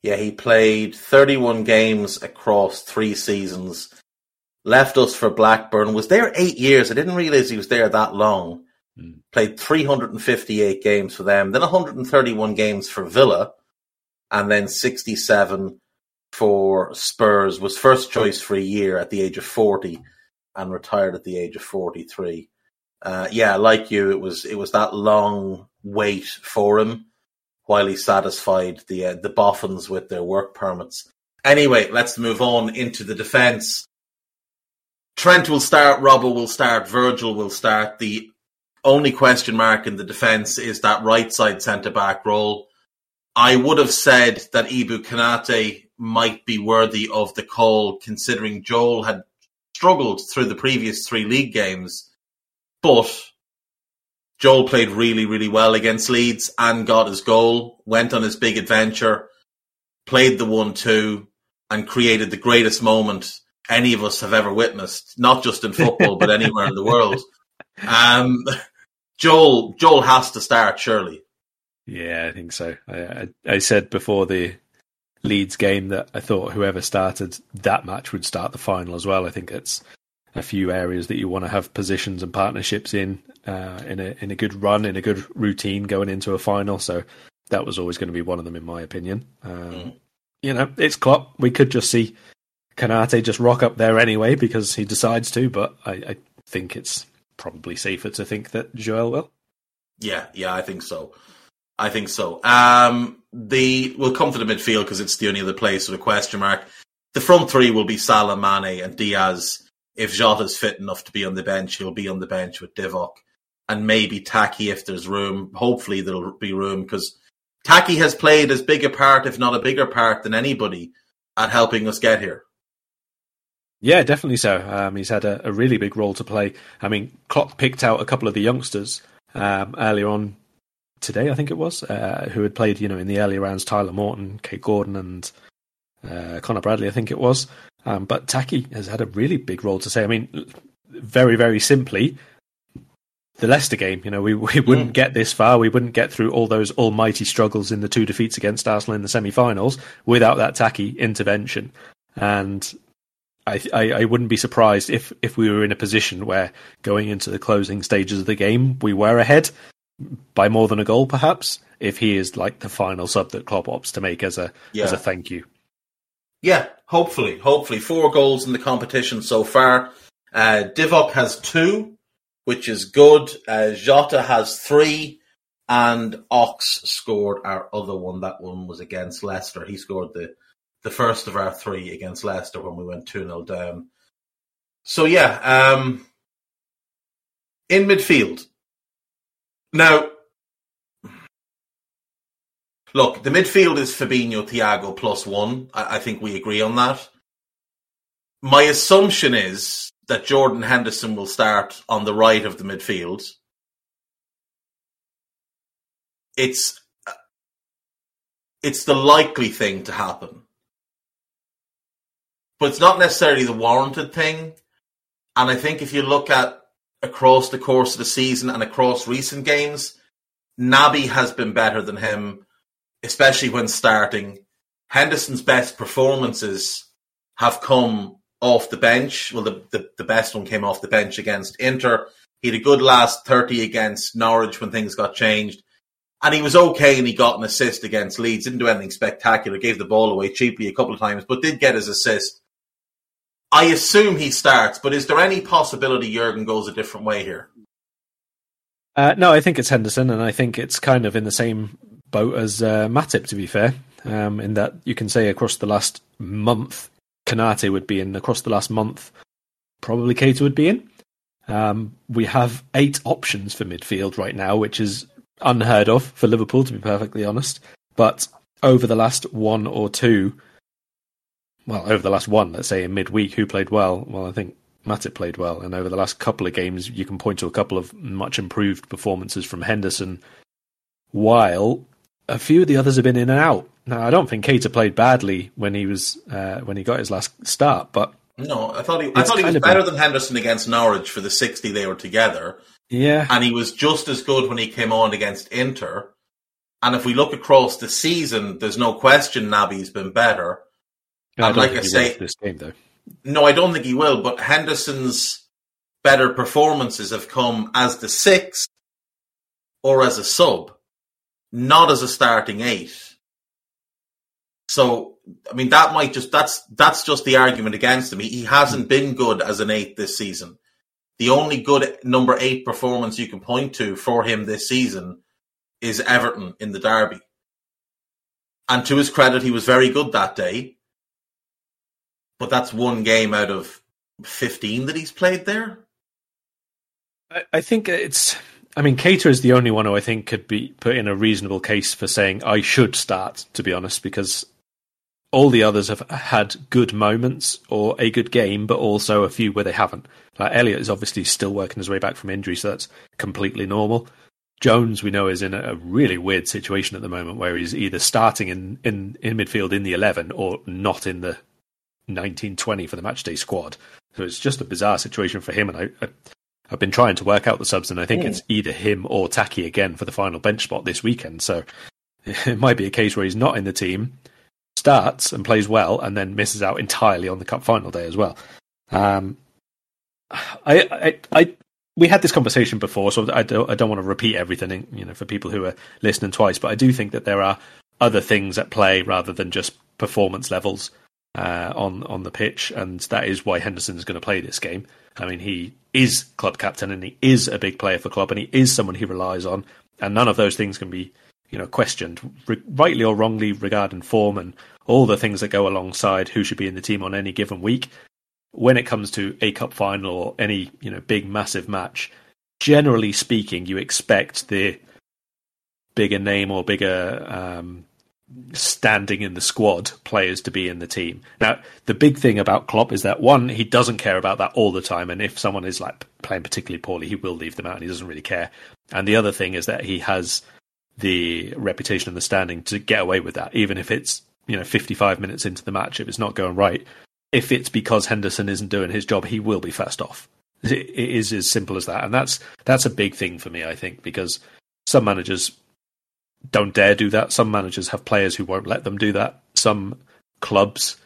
Yeah, he played 31 games across three seasons. Left us for Blackburn. Was there eight years. I didn't realize he was there that long. Mm. Played 358 games for them, then 131 games for Villa, and then 67 for Spurs. Was first choice for a year at the age of 40, and retired at the age of 43. Uh, yeah, like you, it was it was that long wait for him while he satisfied the uh, the boffins with their work permits. Anyway, let's move on into the defence. Trent will start, Robbo will start, Virgil will start. The only question mark in the defence is that right side centre back role. I would have said that Ibou Konate might be worthy of the call, considering Joel had struggled through the previous three league games, but Joel played really, really well against Leeds and got his goal, went on his big adventure, played the 1 2, and created the greatest moment any of us have ever witnessed, not just in football, but anywhere in the world. Um, Joel, Joel has to start, surely. Yeah, I think so. I, I, I said before the Leeds game that I thought whoever started that match would start the final as well. I think it's a few areas that you want to have positions and partnerships in uh, in a in a good run in a good routine going into a final. So that was always going to be one of them, in my opinion. Um, mm. You know, it's Klopp. We could just see Konate just rock up there anyway because he decides to, but I, I think it's probably safer to think that Joel will. Yeah, yeah, I think so. I think so. Um, the we'll come to the midfield because it's the only other place with a question mark. The front three will be Salah, Mane, and Diaz if Jota's fit enough to be on the bench, he'll be on the bench with Divock and maybe Taki if there's room. Hopefully there'll be room because Taki has played as big a part, if not a bigger part, than anybody at helping us get here. Yeah, definitely so. Um, he's had a, a, really big role to play. I mean, Klopp picked out a couple of the youngsters um, earlier on today, I think it was, uh, who had played, you know, in the early rounds. Tyler Morton, Kaide Gordon, and uh, Connor Bradley, I think it was. Um, but Taki has had a really big role to say. I mean, very, very simply, the Leicester game, you know, we, we wouldn't mm. get this far. We wouldn't get through all those almighty struggles in the two defeats against Arsenal in the semi finals without that Taki intervention. And I, I, I, wouldn't be surprised if, if we were in a position where going into the closing stages of the game, we were ahead by more than a goal, perhaps, if he is like the final sub that Klopp opts to make as a yeah. as a thank you. Yeah, hopefully, hopefully four goals in the competition so far. Uh, Divock has two, which is good. Uh, Jota has three, and Ox scored our other one. That one was against Leicester. He scored the the first of our three against Leicester when we went two 0 down. So yeah, um, in midfield. Now, Look, the midfield is Fabinho, Thiago plus one. I, I think we agree on that. My assumption is that Jordan Henderson will start on the right of the midfield. It's it's the likely thing to happen. But it's not necessarily the warranted thing. And I think if you look at across the course of the season and across recent games, Naby has been better than him especially when starting. Henderson's best performances have come off the bench. Well, the, the, the, best one came off the bench against Inter. He had a good last 30 against Norwich when things got changed. And he was okay and he got an assist against Leeds. Didn't do anything spectacular. Gave the ball away cheaply a couple of times, but did get his assist. I assume he starts, but is there any possibility Jurgen goes a different way here? Uh, no, I think it's Henderson, and I think it's kind of in the same boat as uh, Matip, to be fair, um, in that you can say across the last month, Konate would be in. Across the last month, probably Keita would be in. Um, we have eight options for midfield right now, which is unheard of for Liverpool, to be perfectly honest. But over the last one or two, well, over the last one, let's say in midweek, who played well? Well, I think Matip played well, and over the last couple of games, you can point to a couple of much improved performances from Henderson, while a few of the others have been in and out. Now, I don't think Keita played badly when he was uh, when he got his last start, but no, I thought he I thought he was better been... than Henderson against Norwich for the sixty they were together. Yeah, and he was just as good when he came on against Inter. And if we look across the season, there's no question Naby's been better. No, and like I say, this game though. No, I don't think he will. But Henderson's better performances have come as the sixth or as a sub, not as a starting eight. So, I mean, that might just that's that's just the argument against him. He, he hasn't been good as an eight this season. The only good number eight performance you can point to for him this season is Everton in the derby. And to his credit, he was very good that day but that's one game out of 15 that he's played there. I, I think it's. I mean, Keita is the only one who I think could be put in a reasonable case for saying I should start, to be honest, because all the others have had good moments or a good game, but also a few where they haven't. Like Elliott is obviously still working his way back from injury, so that's completely normal. Jones, we know, is in a really weird situation at the moment where he's either starting in, in, in midfield in the 11 or not in the 1920 for the matchday squad. So it's just a bizarre situation for him. And I, I, have been trying to work out the subs, and I think mm. it's either him or Taki again for the final bench spot this weekend. So it might be a case where he's not in the team, starts and plays well, and then misses out entirely on the cup final day as well. Um, I, I, I, we had this conversation before, so I don't, I don't want to repeat everything, you know, for people who are listening twice. But I do think that there are other things at play rather than just performance levels uh, on on the pitch, and that is why Henderson is going to play this game. I mean, he is club captain, and he is a big player for club, and he is someone he relies on, and none of those things can be you know questioned, rightly or wrongly, regarding form and all the things that go alongside who should be in the team on any given week. When it comes to a cup final or any you know big massive match, generally speaking, you expect the bigger name or bigger um, standing in the squad players to be in the team. Now, the big thing about Klopp is that one, he doesn't care about that all the time, and if someone is like playing particularly poorly, he will leave them out, and he doesn't really care. And the other thing is that he has the reputation and the standing to get away with that, even if it's you know 55 minutes into the match, if it's not going right. If it's because Henderson isn't doing his job, he will be first off. It is as simple as that, and that's that's a big thing for me, I think, because some managers don't dare do that. Some managers have players who won't let them do that. Some clubs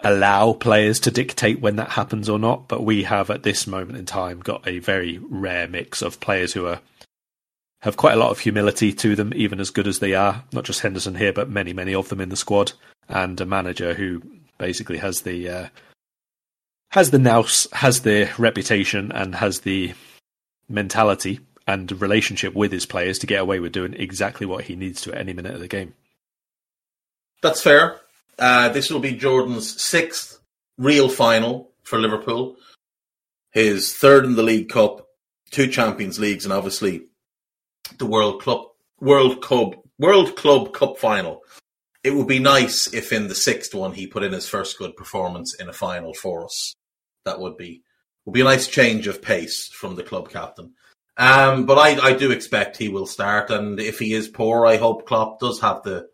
allow players to dictate when that happens or not. But we have at this moment in time got a very rare mix of players who are have quite a lot of humility to them, even as good as they are. Not just Henderson here, but many, many of them in the squad, and a manager who basically has the uh, has the nous, has the reputation, and has the mentality and relationship with his players to get away with doing exactly what he needs to at any minute of the game. That's fair. Uh, this will be Jordan's sixth real final for Liverpool. His third in the League Cup, two Champions Leagues, and obviously the World Club World Cup World Club Cup final. It would be nice if in the sixth one he put in his first good performance in a final for us. That would be would be a nice change of pace from the club captain. Um, but I, I do expect he will start, and if he is poor, I hope Klopp does have the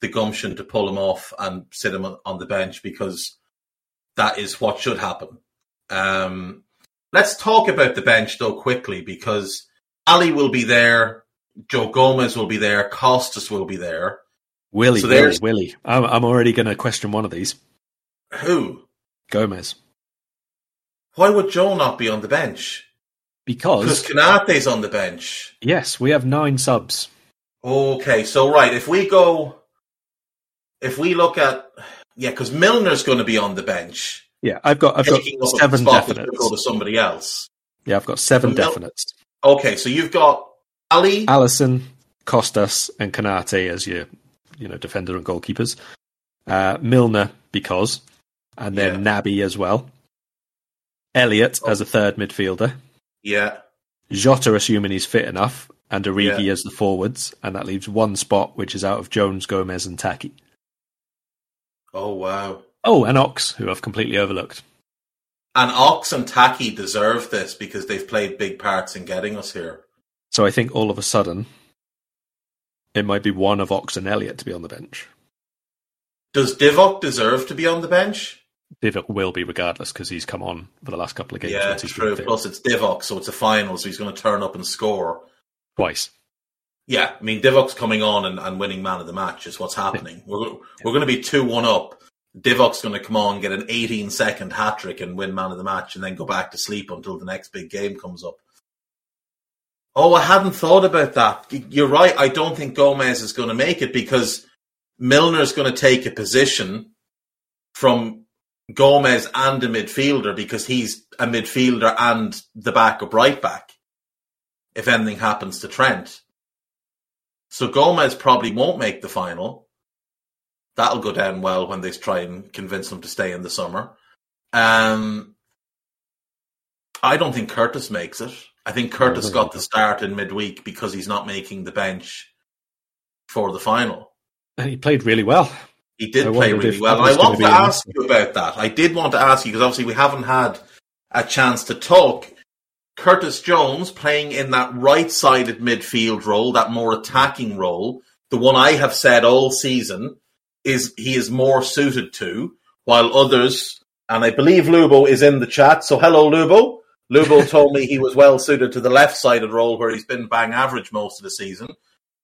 the gumption to pull him off and sit him on the bench because that is what should happen. Um, let's talk about the bench though quickly because Ali will be there, Joe Gomez will be there, Costas will be there. Willie, so Willie, Willie. I'm, I'm already going to question one of these. Who? Gomez. Why would Joe not be on the bench? Because Konate's on the bench. Yes, we have nine subs. Okay, so right, if we go, if we look at, yeah, because Milner's going to be on the bench. Yeah, I've got I've got seven definites. Go to somebody else. Yeah, I've got seven so definites. Okay, so you've got Ali, Alisson, Costas, and Konate as your, you know, defender and goalkeepers. Uh, Milner because, and then Yeah. Naby as well. Elliott as a third midfielder. Yeah, Jota assuming he's fit enough, and Origi Yeah. as the forwards, and that leaves one spot which is out of Jones, Gomez, and Taki. oh wow. Oh, and Ox, who I've completely overlooked. And Ox and Taki deserve this because they've played big parts in getting us here. So I think all of a sudden, it might be one of Ox and Elliott to be on the bench. Does Divock deserve to be on the bench? Divock will be regardless because he's come on for the last couple of games. Yeah, true. Plus, it's Divock, so it's a final, so he's going to turn up and score. Twice. Yeah, I mean, Divock's coming on and, and winning man of the match is what's happening. We're, we're going to be 2 1 up. Divock's going to come on, get an 18 second hat trick and win man of the match, and then go back to sleep until the next big game comes up. Oh, I hadn't thought about that. You're right. I don't think Gomez is going to make it because Milner's going to take a position from Gomez and a midfielder because he's a midfielder and the backup right back if anything happens to Trent. So Gomez probably won't make the final. That'll go down well when they try and convince him to stay in the summer. Um, I don't think Curtis makes it. I think Curtis got the start in midweek because he's not making the bench for the final. And he played really well. He did I play really well. And I want to gonna be an ask you about that. I did want to ask you because obviously we haven't had a chance to talk. Curtis Jones playing in that right sided midfield role, that more attacking role, the one I have said all season is he is more suited to, while others, and I believe Lubo is in the chat. So hello, Lubo. Lubo told me he was well suited to the left sided role where he's been bang average most of the season.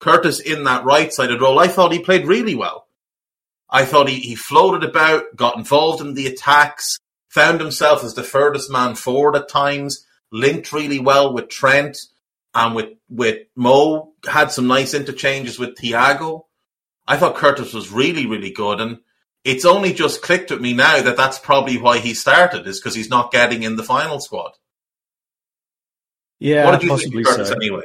Curtis in that right sided role, I thought he played really well. I thought he, he floated about, got involved in the attacks, found himself as the furthest man forward at times, linked really well with Trent and with, with Mo, had some nice interchanges with Thiago. I thought Curtis was really, really good. And it's only just clicked with me now that that's probably why he started, is because he's not getting in the final squad. Yeah, what did you think Curtis so. anyway?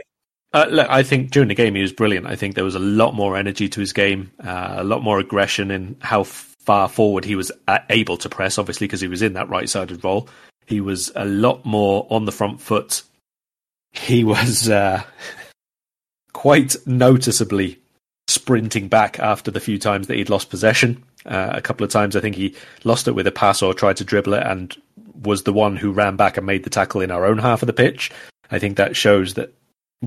Uh, look, I think during the game he was brilliant. I think there was a lot more energy to his game, uh, a lot more aggression in how far forward he was uh, able to press. Obviously, because he was in that right-sided role, he was a lot more on the front foot. He was uh, quite noticeably sprinting back after the few times that he'd lost possession. Uh, a couple of times, I think he lost it with a pass or tried to dribble it, and was the one who ran back and made the tackle in our own half of the pitch. I think that shows that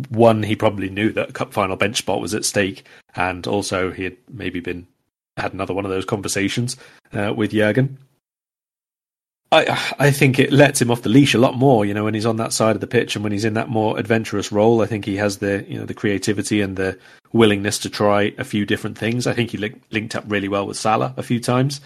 one, he probably knew that a cup final bench spot was at stake, and also he had maybe been had another one of those conversations uh, with Jurgen. I I think it lets him off the leash a lot more, you know, when he's on that side of the pitch and when he's in that more adventurous role. I think he has the you know the creativity and the willingness to try a few different things. I think he link, linked up really well with Salah a few times,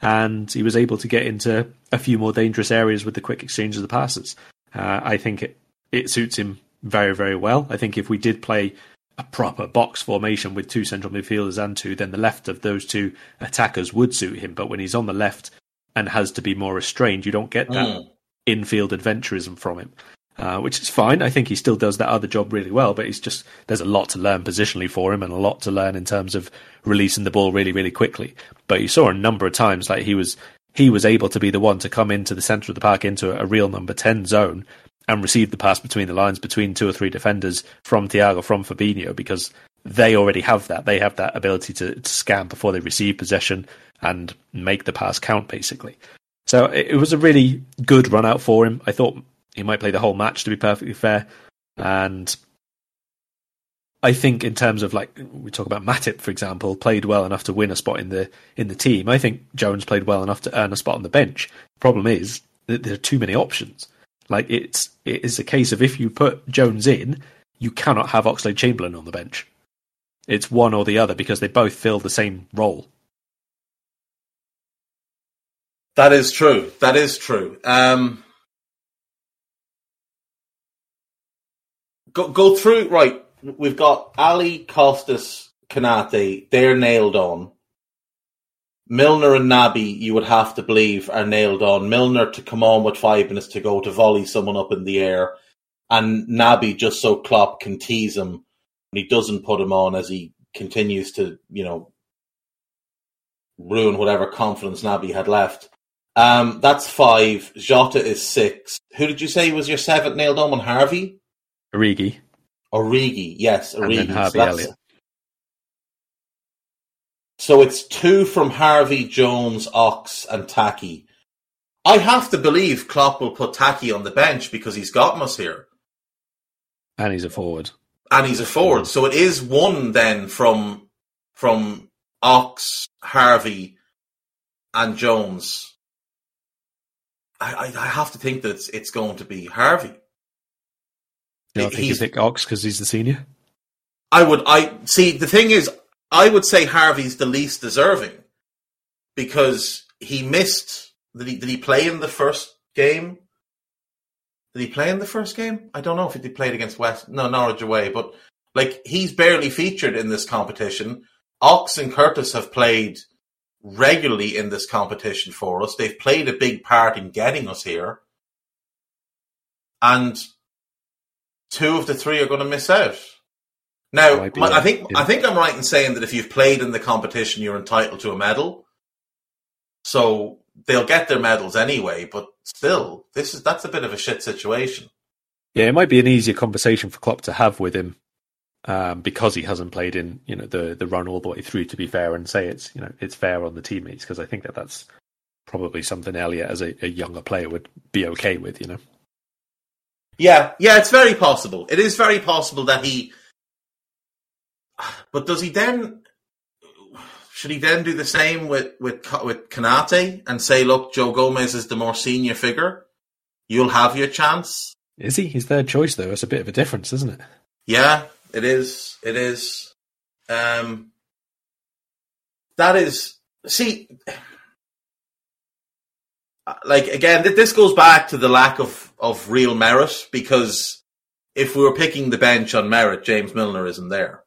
and he was able to get into a few more dangerous areas with the quick exchange of the passes. Uh, I think it it suits him very, very well. I think if we did play a proper box formation with two central midfielders and two, then the left of those two attackers would suit him. But when he's on the left and has to be more restrained, you don't get that Mm. infield adventurism from him, uh, which is fine. I think he still does that other job really well, but he's just there's a lot to learn positionally for him and a lot to learn in terms of releasing the ball really, really quickly. But you saw a number of times like he was he was able to be the one to come into the centre of the park into a real number ten zone and receive the pass between the lines between two or three defenders from Thiago, from Fabinho, because they already have that. They have that ability to, to scan before they receive possession and make the pass count, basically. So it, it was a really good run out for him. I thought he might play the whole match, to be perfectly fair. And I think in terms of like we talk about Matip, for example, played well enough to win a spot in the in the team. I think Jones played well enough to earn a spot on the bench. Problem is that there are too many options. Like it's it is a case of if you put Jones in, you cannot have Oxlade-Chamberlain on the bench. It's one or the other because they both fill the same role. That is true. That is true. Um, go go through right. We've got Ali, Costas, Konate. They're nailed on. Milner and Naby, you would have to believe, are nailed on. Milner to come on with five minutes to go to volley someone up in the air, and Naby just so Klopp can tease him and he doesn't put him on as he continues to, you know, ruin whatever confidence Naby had left. Um, that's five. Jota is six. Who did you say was your seventh nailed on? Harvey? Origi. Origi, yes, And then Harvey so, Elliott. So it's two from Harvey, Jones, Ox, and Taki. I have to believe Klopp will put Taki on the bench because he's gotten us here. And he's a forward. and he's a forward. So it is one then from from Ox, Harvey, and Jones. I, I, I have to think that it's, it's going to be Harvey. You know, I think you He's- pick Ox because he's the senior. I would. I see. The thing is, I would say Harvey's the least deserving because he missed. Did he? Did he play in the first game? Did he play in the first game? I don't know if he played against West. No, Norwich away. But like, he's barely featured in this competition. Ox and Curtis have played regularly in this competition for us. They've played a big part in getting us here, and two of the three are going to miss out. Now, my- I think. I think I'm right in saying that if you've played in the competition, you're entitled to a medal. So they'll get their medals anyway, but still, this is that's a bit of a shit situation. Yeah, it might be an easier conversation for Klopp to have with him um, because he hasn't played in you know the the run all the way through. To be fair, and say it's you know it's fair on the teammates because I think that that's probably something Elliott as a, a younger player would be okay with. You know, Yeah, yeah, it's very possible. It is very possible that he. But does he then? Should he then do the same with with with Konate and say, "Look, Joe Gomez is the more senior figure. You'll have your chance." is he? His third choice though. It's a bit of a difference, isn't it? Yeah, it is. It is. Um, that is. See, like again, this goes back to the lack of of real merit because if we were picking the bench on merit, James Milner isn't there,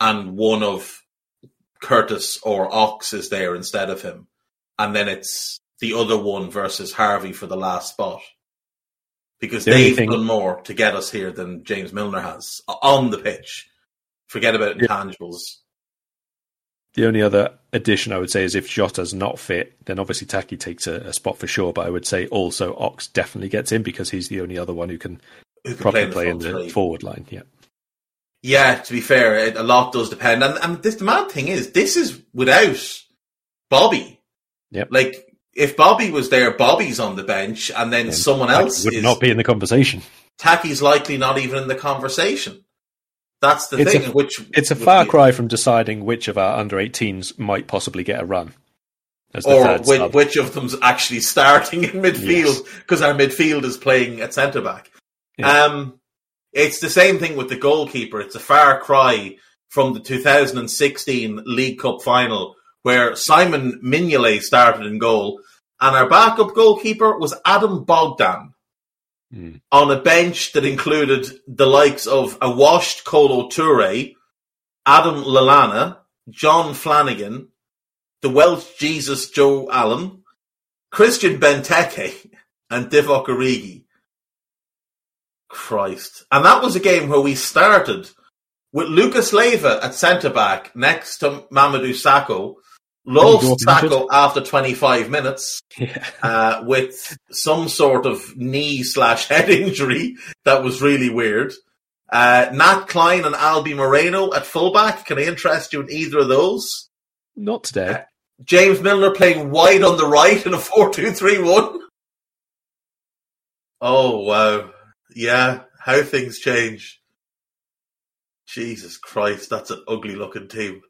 and one of Curtis or Ox is there instead of him, and then it's the other one versus Harvey for the last spot because The they've thing- done more to get us here than James Milner has on the pitch. Forget about Yeah. intangibles. The only other addition I would say is if Jota's not fit, then obviously Taki takes a, a spot for sure. But I would say also Ox definitely gets in because he's the only other one who can Who can properly play play in in the the front three. forward line. Yeah. Yeah, to be fair, it, a lot does depend. And, and this, the mad thing is, this is without Bobby. Yep. Like, if Bobby was there, Bobby's on the bench, and then someone else would is. not be in the conversation. Taki's likely not even in the conversation. That's the It's thing. a- which It's a far be- cry from deciding which of our under 18s might possibly get a run. As the Or third which, which of them's actually starting in midfield because our midfield is playing at centre back. Yeah. Um, it's the same thing with the goalkeeper. It's a far cry from the 2016 League Cup final where Simon Mignolet started in goal and our backup goalkeeper was Adam Bogdan Hmm. on a bench that included the likes of a washed Kolo Toure, Adam Lallana, John Flanagan, the Welsh Jesus Joe Allen, Christian Benteke, and Divock Origi. Christ. And that was a game where we started with Lucas Leiva at centre back next to Mamadou Sakho. Lost Sakho after 25 minutes Yeah. uh, with some sort of knee slash head injury that was really weird. Uh, Nat Clyne and Albi Moreno at fullback. Can I interest you in either of those? Not today. James Milner playing wide on the right in a 4 2 3 1. Oh, wow. Yeah, how things change. Jesus Christ, that's an ugly looking team.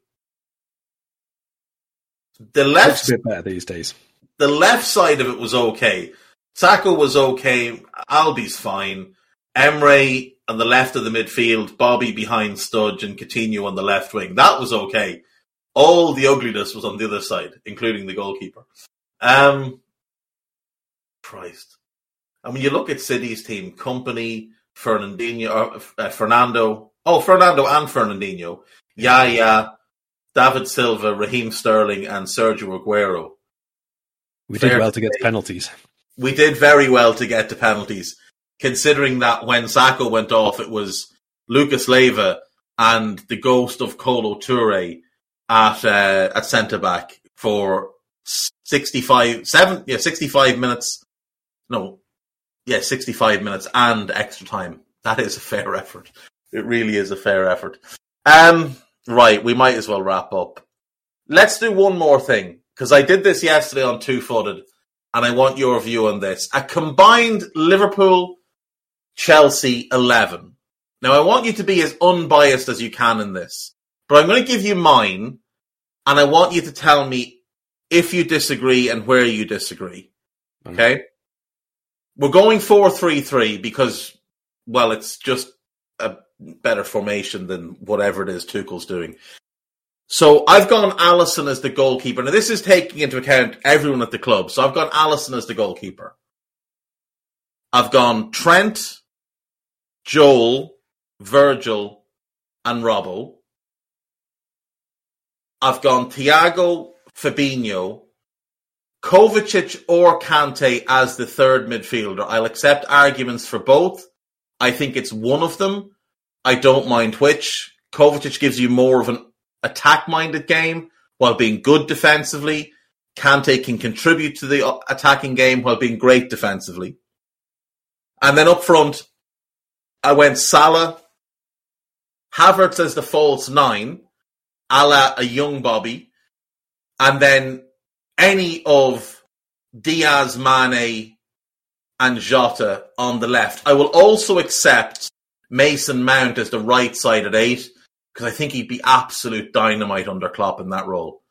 The left a bit better these days. the left side of it was okay. Sakho was okay. Albi's fine. Emre on the left of the midfield, Bobby behind Studge and Coutinho on the left wing. That was okay. All the ugliness was on the other side, including the goalkeeper. Um, Christ. And when you look at City's team, Kompany, Fernandinho, uh, uh, Fernando, oh, Fernando and Fernandinho, Yaya, David Silva, Raheem Sterling, and Sergio Aguero. We Fair did well to get to penalties. We did very well to get the penalties. considering that when Sakho went off, it was Lucas Leiva and the ghost of Kolo Toure at uh, at centre back for 65, seven, yeah, 65 minutes. No, yeah, 65 minutes and extra time. That is a fair effort. It really is a fair effort. Um, right, we might as well wrap up. Let's do one more thing because I did this yesterday on Two Footed, and I want your view on this. A combined Liverpool Chelsea 11. Now, I want you to be as unbiased as you can in this, but I'm going to give you mine, and I want you to tell me if you disagree and where you disagree. Okay? We're going 4 3 3 because, well, it's just a better formation than whatever it is Tuchel's doing. So I've gone Alisson as the goalkeeper. Now this is taking into account everyone at the club. So I've gone Alisson as the goalkeeper. I've gone Trent, Joel, Virgil, and Robbo. I've gone Thiago, Fabinho, Kovacic or Kante as the third midfielder. I'll accept arguments for both. I think it's one of them. I don't mind which. Kovacic gives you more of an attack minded game while being good defensively. Kante can contribute to the uh, attacking game while being great defensively. And then up front, I went Salah, Havertz as the false nine, a la a young Bobby, and then any of Diaz, Mane, and Jota on the left. I will also accept Mason Mount as the right side at eight because I think he'd be absolute dynamite under Klopp in that role.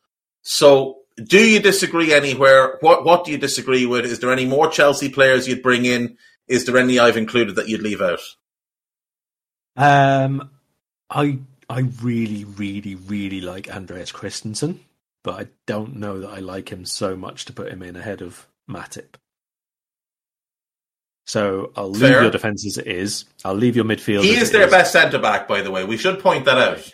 So, do you disagree anywhere? What What do you disagree with? Is there any more Chelsea players you'd bring in? Is there any I've included that you'd leave out? Um, I I really, really, really like Andreas Christensen, but I don't know that I like him so much to put him in ahead of Matip. So I'll leave Fair. your defence as it is. I'll leave your midfield. He is their best centre back, by the way. We should point that out.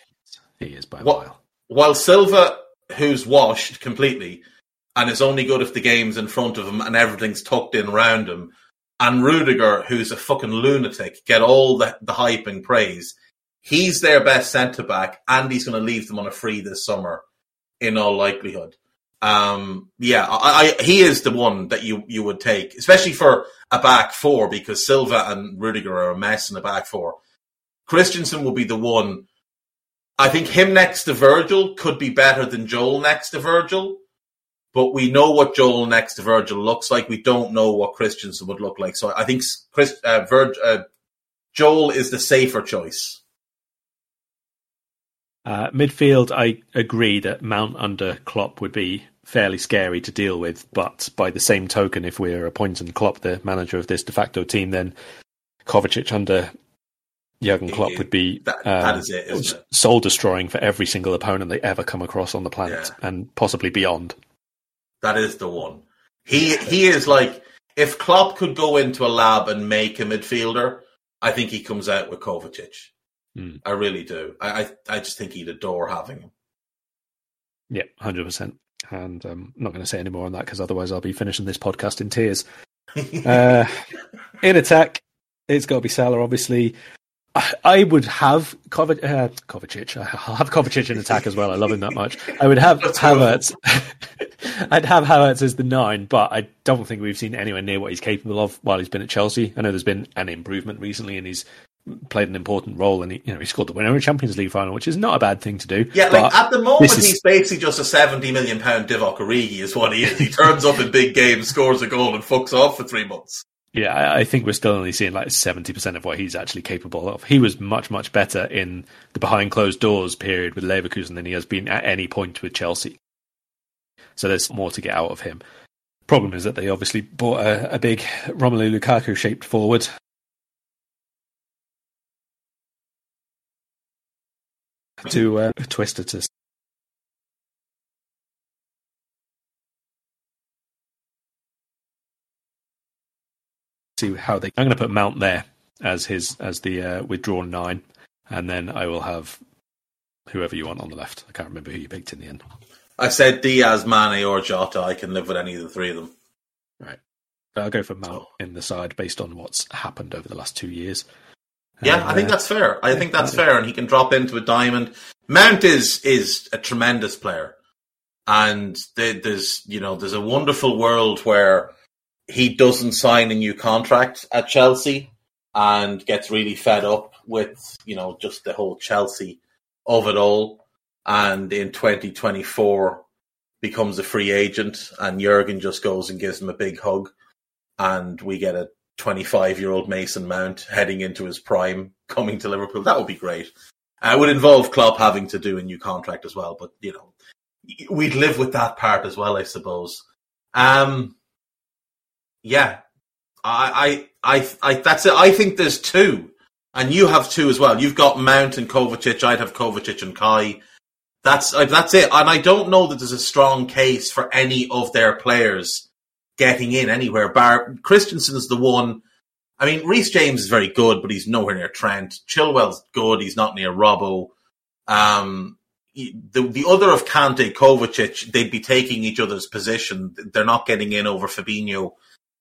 He is by a What- mile. While Silva, who's washed completely and is only good if the game's in front of him and everything's tucked in around him, and Rudiger, who's a fucking lunatic, get all the, the hype and praise. He's their best centre back, and he's going to leave them on a free this summer, in all likelihood. Um, yeah, I, I, he is the one that you, you would take, especially for a back four, because Silva and Rudiger are a mess in the back four. Christensen will be the one. I think him next to Virgil could be better than Joel next to Virgil, but we know what Joel next to Virgil looks like. We don't know what Christensen would look like. So I think Chris, uh, Virg, uh, Joel is the safer choice. Uh, midfield, I agree that Mount under Klopp would be fairly scary to deal with, but by the same token, if we're appointing Klopp the manager of this de facto team, then Kovacic under Jurgen Klopp would be That- uh, that is it, isn't it? soul destroying for every single opponent they ever come across on the planet, Yeah. and possibly beyond. That is the one. He he is like if Klopp could go into a lab and make a midfielder, I think he comes out with Kovacic. Hmm. I really do. I, I I just think he'd adore having him. Yeah, hundred percent. And um, I'm not going to say any more on that because otherwise I'll be finishing this podcast in tears. uh, in attack, it's got to be Salah, obviously. I, I would have Kovac, uh, Kovacic. I'll have Kovacic in attack as well. I love him that much. I would have That's Havertz. I'd have Havertz as the nine, but I don't think we've seen anywhere near what he's capable of while he's been at Chelsea. I know there's been an improvement recently, and he's played an important role, and he, you know, he scored the winner in a Champions League final, which is not a bad thing to do. Yeah, but like at the moment is- he's basically just a seventy million pound Divock Origi is what he is. He turns up in big games, scores a goal, and fucks off for three months. Yeah, I- I think we're still only seeing like seventy percent of what he's actually capable of. He was much, much better in the behind closed doors period with Leverkusen than he has been at any point with Chelsea. So there's more to get out of him. Problem is that they obviously bought a, a big Romelu Lukaku shaped forward. To uh, twist it to see how they. I'm going to put Mount there as his as the uh, withdrawn nine, and then I will have whoever you want on the left. I can't remember who you picked in the end. I said Diaz, Mane, or Jota. I can live with any of the three of them. Right. I'll go for Mount in the side based on what's happened over the last two years. Yeah, I think that's fair. I think that's fair, and he can drop into a diamond. Mount is is a tremendous player, and there's you know there's a wonderful world where he doesn't sign a new contract at Chelsea and gets really fed up with you know just the whole Chelsea of it all, and in 2024 becomes a free agent, and Jurgen just goes and gives him a big hug, and we get a 25 year old Mason Mount heading into his prime coming to Liverpool. That would be great. Uh, it would involve Klopp having to do a new contract as well, but you know, we'd live with that part as well, I suppose. Um, yeah, I, I, I, I, that's it. I think there's two, and you have two as well. You've got Mount and Kovacic. I'd have Kovacic and Kai. That's that's it. And I don't know that there's a strong case for any of their players getting in anywhere. Bar Christensen's the one. I mean, Reece James is very good, but he's nowhere near Trent. Chilwell's good. He's not near Robbo. Um, the the other of Kante, Kovacic, they'd be taking each other's position. They're not getting in over Fabinho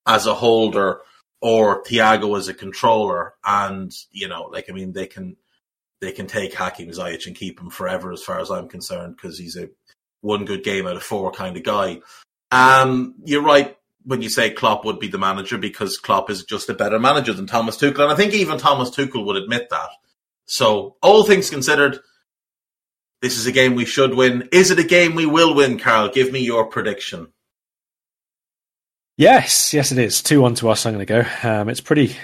as a holder or Thiago as a controller. And you know, like I mean, they can they can take Hakim Ziyech and keep him forever, as far as I'm concerned, because he's a one good game out of four kind of guy. Um, you're right when you say Klopp would be the manager because Klopp is just a better manager than Thomas Tuchel, and I think even Thomas Tuchel would admit that. So, all things considered, this is a game we should win. Is it a game we will win, Karl? Give me your prediction. Yes, yes, it is. 2 1 to us, I'm going to go. Um, it's pretty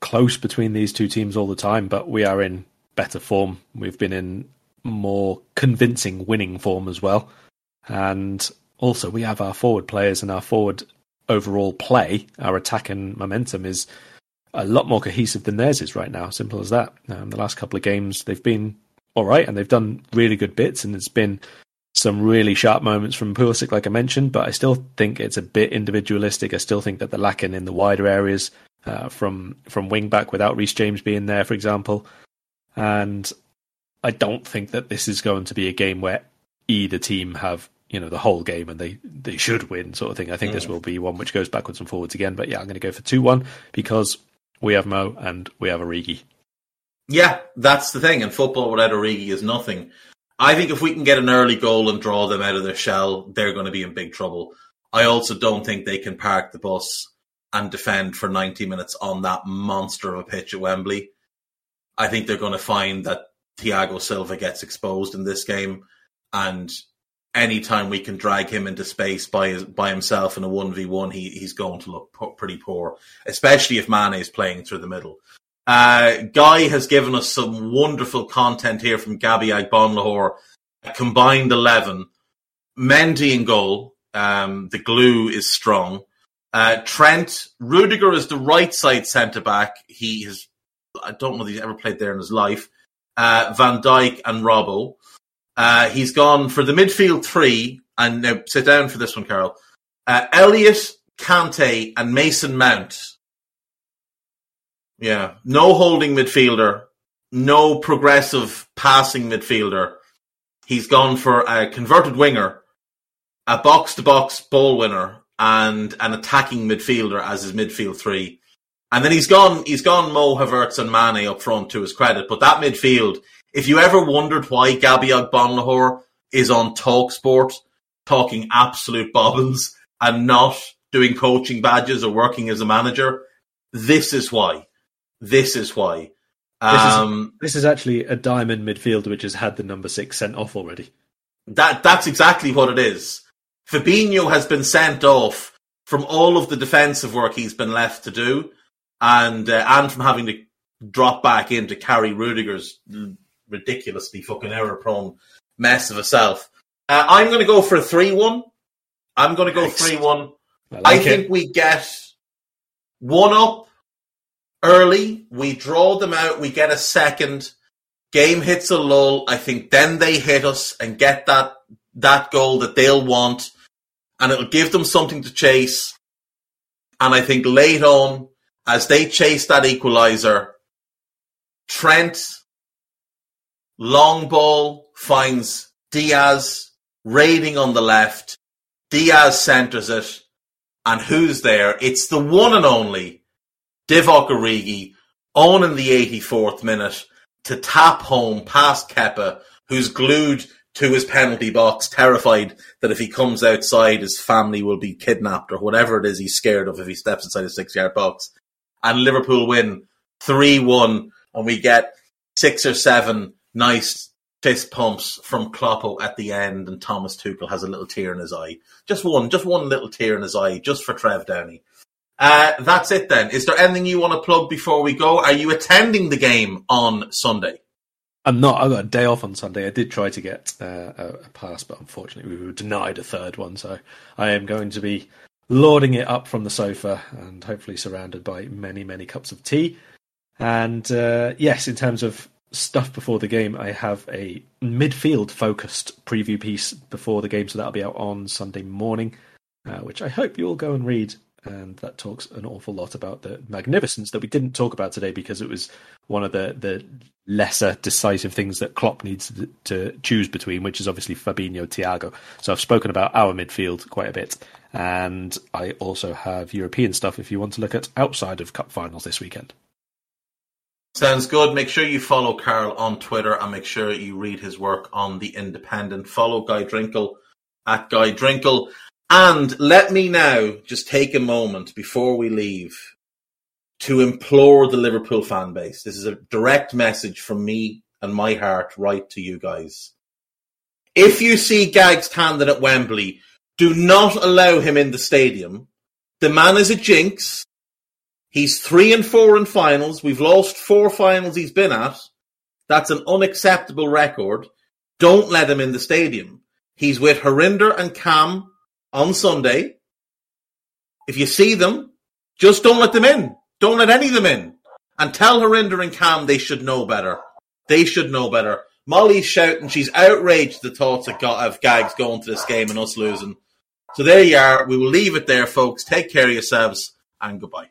close between these two teams all the time, but we are in better form. We've been in more convincing winning form as well. And also, we have our forward players and our forward overall play, our attack and momentum is a lot more cohesive than theirs is right now. Simple as that. Um, the last couple of games, they've been all right and they've done really good bits, and it's been some really sharp moments from Pulisic, like I mentioned. But I still think it's a bit individualistic. I still think that they're lacking in the wider areas uh, from from wing back without Reece James being there, for example. And I don't think that this is going to be a game where either team have you know the whole game and they they should win sort of thing. I think mm. this will be one which goes backwards and forwards again. But yeah, I'm going to go for two one because we have Mo and we have Origi. Yeah, that's the thing. And football without Origi is nothing. I think if we can get an early goal and draw them out of their shell, they're going to be in big trouble. I also don't think they can park the bus and defend for 90 minutes on that monster of a pitch at Wembley. I think they're going to find that Thiago Silva gets exposed in this game and anytime we can drag him into space by his, by himself in a one v one, he he's going to look po- pretty poor, especially if Mane is playing through the middle. Uh, Guy has given us some wonderful content here from Gabby Agbonlahor, a combined eleven. Mendy in goal. Um, the glue is strong. Uh, Trent Rudiger is the right side centre back. He has I don't know if he's ever played there in his life. Uh, Van Dijk and Robbo. Uh, he's gone for the midfield three, and now sit down for this one, Carol. Uh, Elliott, Kante, and Mason Mount. Yeah, no holding midfielder, no progressive passing midfielder. He's gone for a converted winger, a box to box ball winner, and an attacking midfielder as his midfield three. And then he's gone, he's gone Mo Havertz and Mane up front to his credit, but that midfield if you ever wondered why Gabby Agbonlahor is on Talksport talking absolute bobbins and not doing coaching badges or working as a manager, this is why. This is why. Um, this, is, um, this is actually a diamond midfielder which has had the number six sent off already. That that's exactly what it is. Fabinho has been sent off from all of the defensive work he's been left to do, and uh, and from having to drop back in to carry Rudiger's ridiculously fucking error prone mess of a self. Uh, I'm going to go for a 3 1. I'm going to go 3 1. I, like I think we get one up early. We draw them out. We get a second. Game hits a lull. I think then they hit us and get that that goal that they'll want, and it'll give them something to chase. And I think late on, as they chase that equaliser, Trent Long ball finds Diaz raiding on the left. Diaz centres it. And who's there? It's the one and only Divock Origi on in the 84th minute to tap home past Kepa, who's glued to his penalty box, terrified that if he comes outside, his family will be kidnapped or whatever it is he's scared of if he steps inside a six yard box. And Liverpool win 3 1, and we get six or seven nice fist pumps from Kloppo at the end, and Thomas Tuchel has a little tear in his eye. Just one, just one little tear in his eye, just for Trev Downey. Uh, that's it then. Is there anything you want to plug before we go? Are you attending the game on Sunday? I'm not. I've got a day off on Sunday. I did try to get uh, a, pass, but unfortunately we were denied a third one. So I am going to be lording it up from the sofa and hopefully surrounded by many, many cups of tea. And uh, yes, in terms of stuff before the game, I have a midfield focused preview piece before the game, so that'll be out on Sunday morning, uh, which I hope you'll go and read and that talks an awful lot about the magnificence that we didn't talk about today because it was one of the the lesser decisive things that Klopp needs to, to choose between, which is obviously Fabinho, Thiago. So I've spoken about our midfield quite a bit, and I also have European stuff if you want to look at outside of cup finals this weekend. Sounds good. Make sure you follow Karl on Twitter and make sure you read his work on The Independent. Follow Guy Drinkle at Guy Drinkle. And let me now just take a moment before we leave to implore the Liverpool fan base. This is a direct message from me and my heart right to you guys. If you see Gags Tandon at Wembley, do not allow him in the stadium. The man is a jinx. He's three and four in finals. We've lost four finals he's been at. That's an unacceptable record. Don't let him in the stadium. He's with Harinder and Cam on Sunday. If you see them, just don't let them in. Don't let any of them in. And tell Harinder and Cam they should know better. They should know better. Molly's shouting. She's outraged the thoughts of, of Gags going to this game and us losing. So there you are. We will leave it there, folks. Take care of yourselves and goodbye.